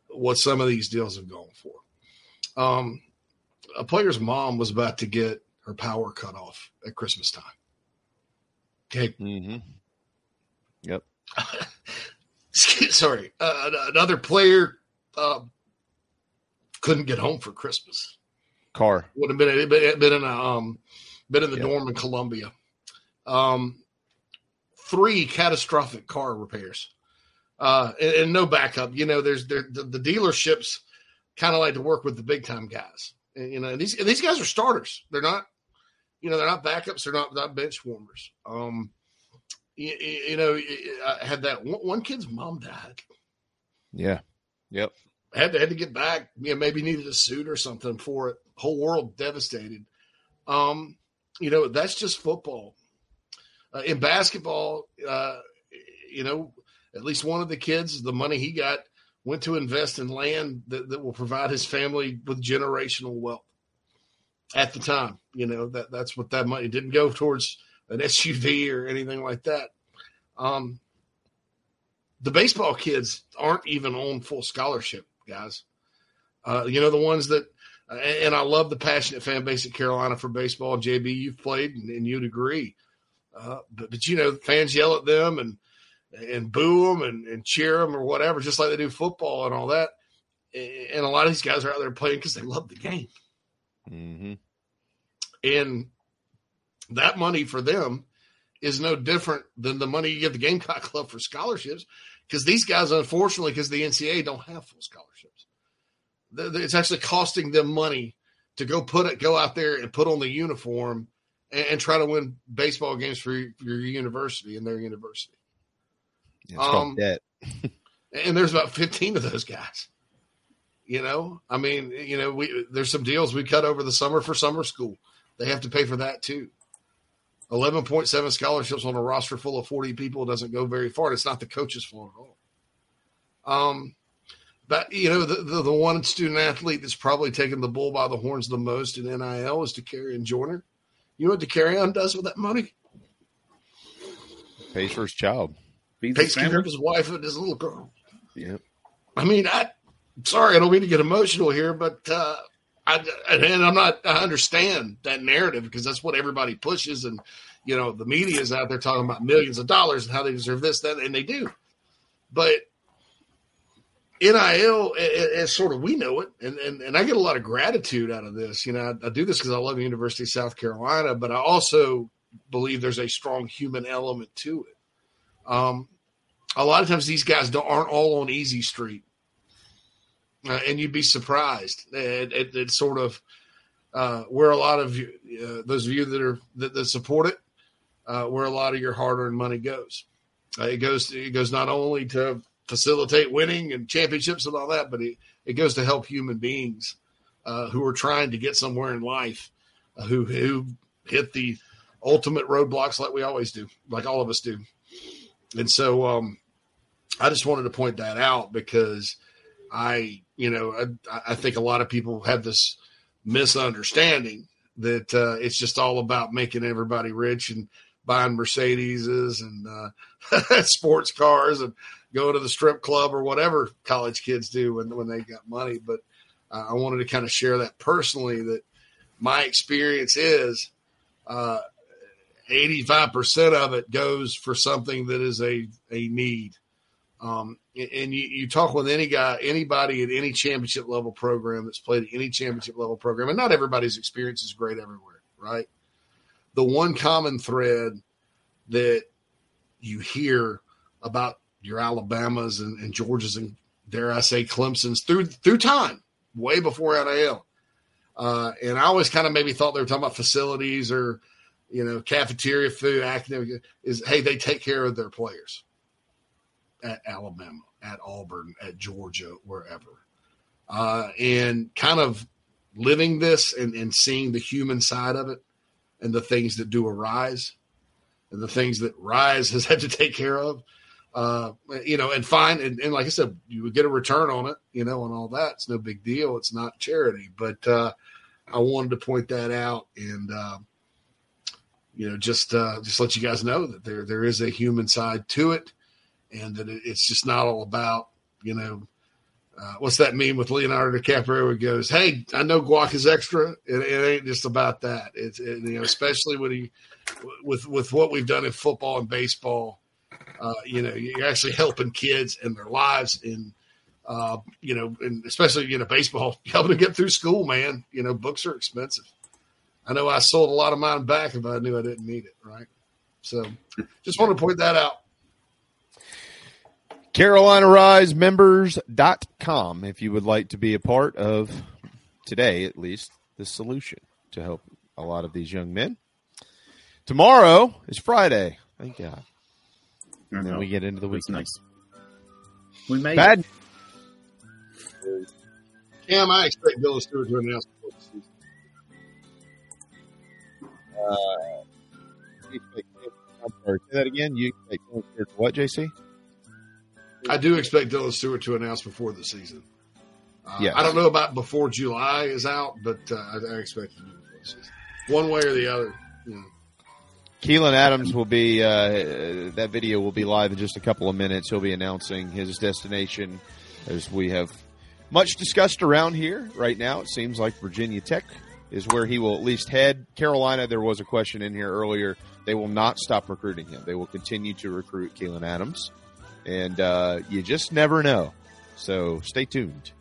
what some of these deals have gone for. Um, a player's mom was about to get her power cut off at Christmas time. Okay. Mm-hmm. Yep. Sorry. Uh, another player uh, couldn't get home for Christmas. Car. Would have been been, been in a um, been in the Yep. dorm in Columbia. Um, three catastrophic car repairs, uh, and, and no backup. You know, there's there, the, the dealerships kind of like to work with the big time guys. And, you know, and these and these guys are starters. They're not, you know, they're not backups. They're not not bench warmers. Um, you, you know, I had that one, one kid's mom died. Yeah. Yep. had to had to get back. You know, maybe needed a suit or something for it. Whole world devastated. Um, you know, that's just football. Uh, in basketball, uh, you know, at least one of the kids, the money he got went to invest in land that, that will provide his family with generational wealth. At the time, you know that that's what that money didn't go towards an SUV or anything like that. Um, the baseball kids aren't even on full scholarship, guys. Uh, you know, the ones that, and I love the passionate fan base at Carolina for baseball. JB, you've played and, and you'd agree. Uh, but, but, you know, fans yell at them and, and boo them and, and cheer them or whatever, just like they do football and all that. And a lot of these guys are out there playing because they love the game. Mm-hmm. And that money for them is no different than the money you give the Gamecock Club for scholarships because these guys, unfortunately, because the NCAA don't have full scholarships, it's actually costing them money to go put it, go out there and put on the uniform and, and try to win baseball games for your, your university and their university. Yeah, um, and there's about 15 of those guys. You know, I mean, you know, we there's some deals we cut over the summer for summer school. They have to pay for that too. 11.7 scholarships on a roster full of 40 people doesn't go very far. It's not the coach's fault at all. Um, but you know, the, the, the one student athlete that's probably taken the bull by the horns the most in NIL is Dakereon Joyner. You know what Dakereon does with that money? Pays for his child. Pays for his wife and his little girl. Yep. I mean, I sorry, I don't mean to get emotional here, but uh, I, and I'm not, I understand that narrative because that's what everybody pushes. And, you know, the media is out there talking about millions of dollars and how they deserve this, that, and they do. But NIL, as sort of we know it, and, and, and I get a lot of gratitude out of this. You know, I, I do this because I love the University of South Carolina, but I also believe there's a strong human element to it. Um, a lot of times these guys aren't all on easy street uh, and you'd be surprised at, at, at sort of uh, where a lot of you, uh, those of you that are that, that support it, uh, where a lot of your hard-earned money goes. Uh, it goes it goes not only to facilitate winning and championships and all that, but it, it goes to help human beings uh, who are trying to get somewhere in life, who who hit the ultimate roadblocks like we always do, like all of us do. And so um, I just wanted to point that out because I you know, I, I, think a lot of people have this misunderstanding that uh, it's just all about making everybody rich and buying Mercedeses and uh, sports cars and going to the strip club or whatever college kids do when when they got money. But uh, I wanted to kind of share that personally. That my experience is. Uh, 85% of it goes for something that is a, a need. Um, and you, you talk with any guy, anybody at any championship level program that's played at any championship level program, and not everybody's experience is great everywhere, right? The one common thread that you hear about your Alabamas and, and Georgias and dare I say Clemson's through through time, way before NIL. Uh, and I always kind of maybe thought they were talking about facilities or, you know, cafeteria food, academic. Is hey, they take care of their players at Alabama, at Auburn, at Georgia, wherever. Uh, and kind of living this and, and seeing the human side of it and the things that do arise and the things that Rise has had to take care of. Uh, you know, and fine. And, and, like I said, you would get a return on it, you know, and all that. It's no big deal. It's not charity. But uh, I wanted to point that out and, uh, you know, just uh, just let you guys know that there there is a human side to it and that it's just not all about you know uh, what's that meme with Leonardo DiCaprio? He goes, "Hey, I know guac is extra. It, it ain't just about that. It's it, you know, especially when he, with with what we've done in football and baseball. Uh, you know, you're actually helping kids and their lives, and uh, you know, and especially you know, baseball helping to get through school. Man, you know, books are expensive. I know I sold a lot of mine back if I knew I didn't need it. Right. So, just want to point that out. CarolinaRiseMembers.com if you would like to be a part of today, at least, the solution to help a lot of these young men. Tomorrow is Friday. Thank God. And then we get into the weekend. Nice. We made Bad. It. Cam, I expect Bill Stewart to announce before the season. Uh, I'm sorry, say that again. You expect what, JC? I do expect Dylan Stewart to announce before the season. Uh, yeah, I don't know about before July is out, but uh, I, I, expect to do before the season, one way or the other. You know. Keelan Adams will be uh, that video will be live in just a couple of minutes. He'll be announcing his destination, as we have much discussed around here. Right now, it seems like Virginia Tech is where he will at least head. Carolina, there was a question in here earlier. They will not stop recruiting him. They will continue to recruit Keelan Adams, and uh, you just never know. So stay tuned.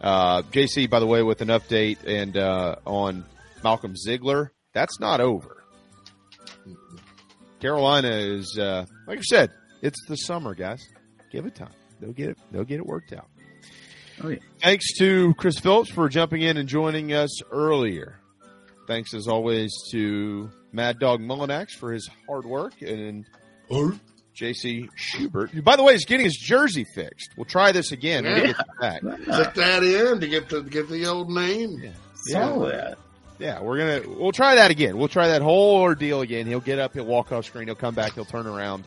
Uh, JC, by the way, with an update and uh, on Malcolm Ziegler, that's not over. Carolina is, uh, like I said, it's the summer, guys. Give it time. They'll get it. They'll get it worked out. Oh, yeah. Thanks to Chris Phillips for jumping in and joining us earlier. Thanks as always to Mad Dog Mullinax for his hard work and JC Shurburtt, by the way, he's getting his jersey fixed. We'll try this again when he gets back. Put that in to get the get the old name. Yeah. Saw that. Yeah, we're gonna we'll try that again. We'll try that whole ordeal again. He'll get up, he'll walk off screen, he'll come back, he'll turn around,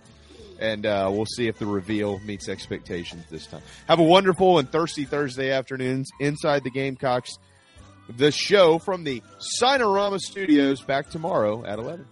and uh, we'll see if the reveal meets expectations this time. Have a wonderful and thirsty Thursday afternoons inside the Gamecocks. The show from the Signarama Studios back tomorrow at eleven.